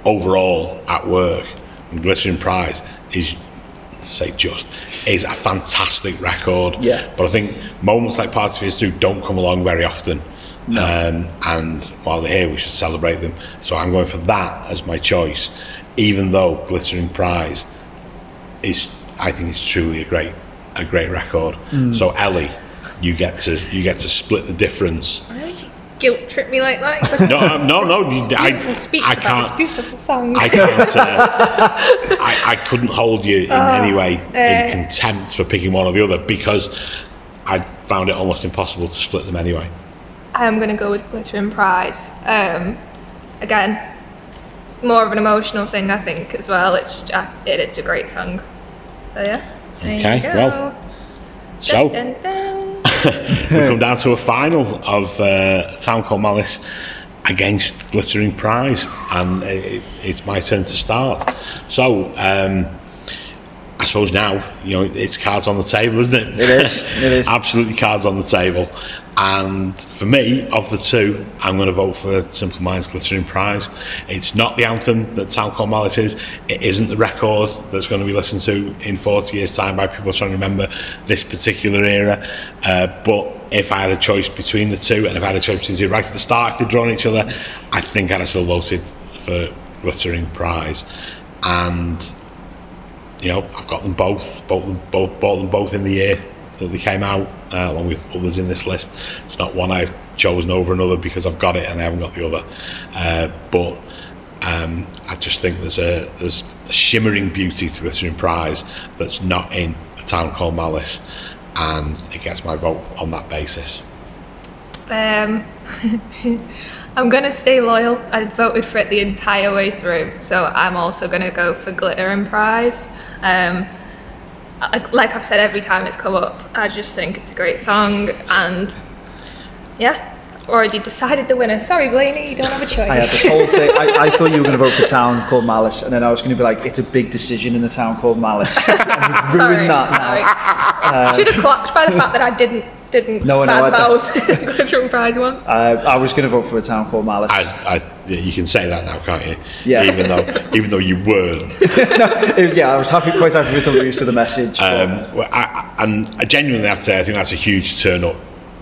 overall at work, and glittering prize is say just is a fantastic record. Yeah. But I think moments like Party Fears Two don't come along very often. Um, and while they're here, we should celebrate them. So I'm going for that as my choice, even though Glittering Prize is, I think, it's truly a great, a great record. So Ellie, you get to you get to split the difference. Why would you guilt trip me like that? No, um, no, no. you- I, beautiful speech I about can't. this beautiful song. I can't. Uh, I, I couldn't hold you in any way in uh, contempt for picking one or the other because I found it almost impossible to split them anyway. I'm going to go with Glitter Glittering Prize. Um, again, more of an emotional thing, I think, as well. It's uh, it is a great song. So yeah. Okay, well, So Dun, dun, dun. we come down to a final of uh, Town Called Malice against Glittering Prize, and it, it's my turn to start. So, um, I suppose now you know it's cards on the table, isn't it? It is, it is. absolutely cards on the table. And for me, of the two, I'm going to vote for Simple Minds Glittering Prize. It's not the anthem that Town Malice is. It isn't the record that's going to be listened to in 40 years' time by people trying to remember this particular era. Uh, but if I had a choice between the two, and if I had a choice between the two right at the start, if they'd drawn each other, I think I'd have still voted for Glittering Prize. And you know, I've got them both, both, them, both, bought them both in the year that they came out, uh, along with others in this list. It's not one I've chosen over another because I've got it and I haven't got the other. Uh, but um, I just think there's a there's a shimmering beauty to Glittering Prize that's not in a town called Malice, and it gets my vote on that basis. Um, I'm gonna stay loyal. I voted for it the entire way through, so I'm also gonna go for Glitter and Prize. Um, like, I've said every time it's come up, I just think it's a great song, and yeah, already decided the winner. Sorry, Blaney, you don't have a choice. I had this whole thing. I, I thought you were going to vote for Town Called Malice, and then I was going to be like, it's a big decision in the Town Called Malice. And ruined sorry, that now. sorry. Should have clocked by the fact that I didn't didn't No, no, I bad mouth Glitter and Prize one. Uh, I was going to vote for a Town Called Malice. I, I, you can say that now, can't you? Yeah. Even though, even though you weren't. yeah, I was happy, quite happy with the use of the message. but Um, well, I, I, and I genuinely have to say, I think that's a huge turn up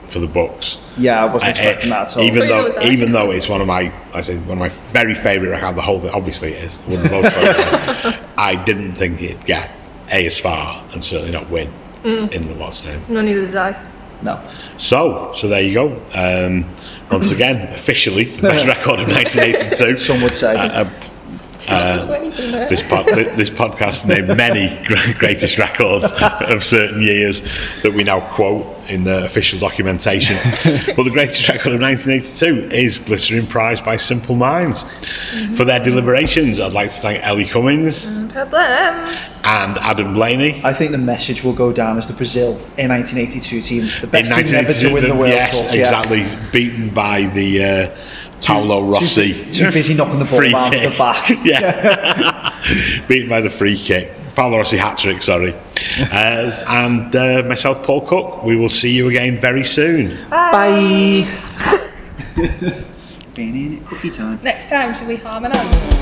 for the books. yeah, I wasn't Uh, expecting that at all. even Pretty though, was even though it's one of my, I say one of my very favourite records. The whole thing, obviously, it is. One of the most favourite. I didn't think it'd get a as far, and certainly not win Mm. in the what's name. No, neither did I. no. So, so there you go. Um, once again, officially the best record of 1982. Some would say. Uh, uh, That's what you can do. this pod, this podcast named many greatest records of certain years that we now quote in the official documentation. but the greatest record of 1982 is Glittering Prize by Simple Minds. For their deliberations, I'd like to thank Ellie Cummings No problem. and Adam Blaney. I think the message will go down as the Brazil in 1982 team, the best in team ever to win the the- World yes, Cup. yeah. exactly, beaten by the uh, Paolo Rossi. Too, too busy knocking the ball free down kick. the back. yeah, beaten by the free kick. Paolo Rossi hat trick, sorry. Uh, and uh, myself, Paul Cook. We will see you again very soon. Bye. Cookie time. Next time, should we harmonise?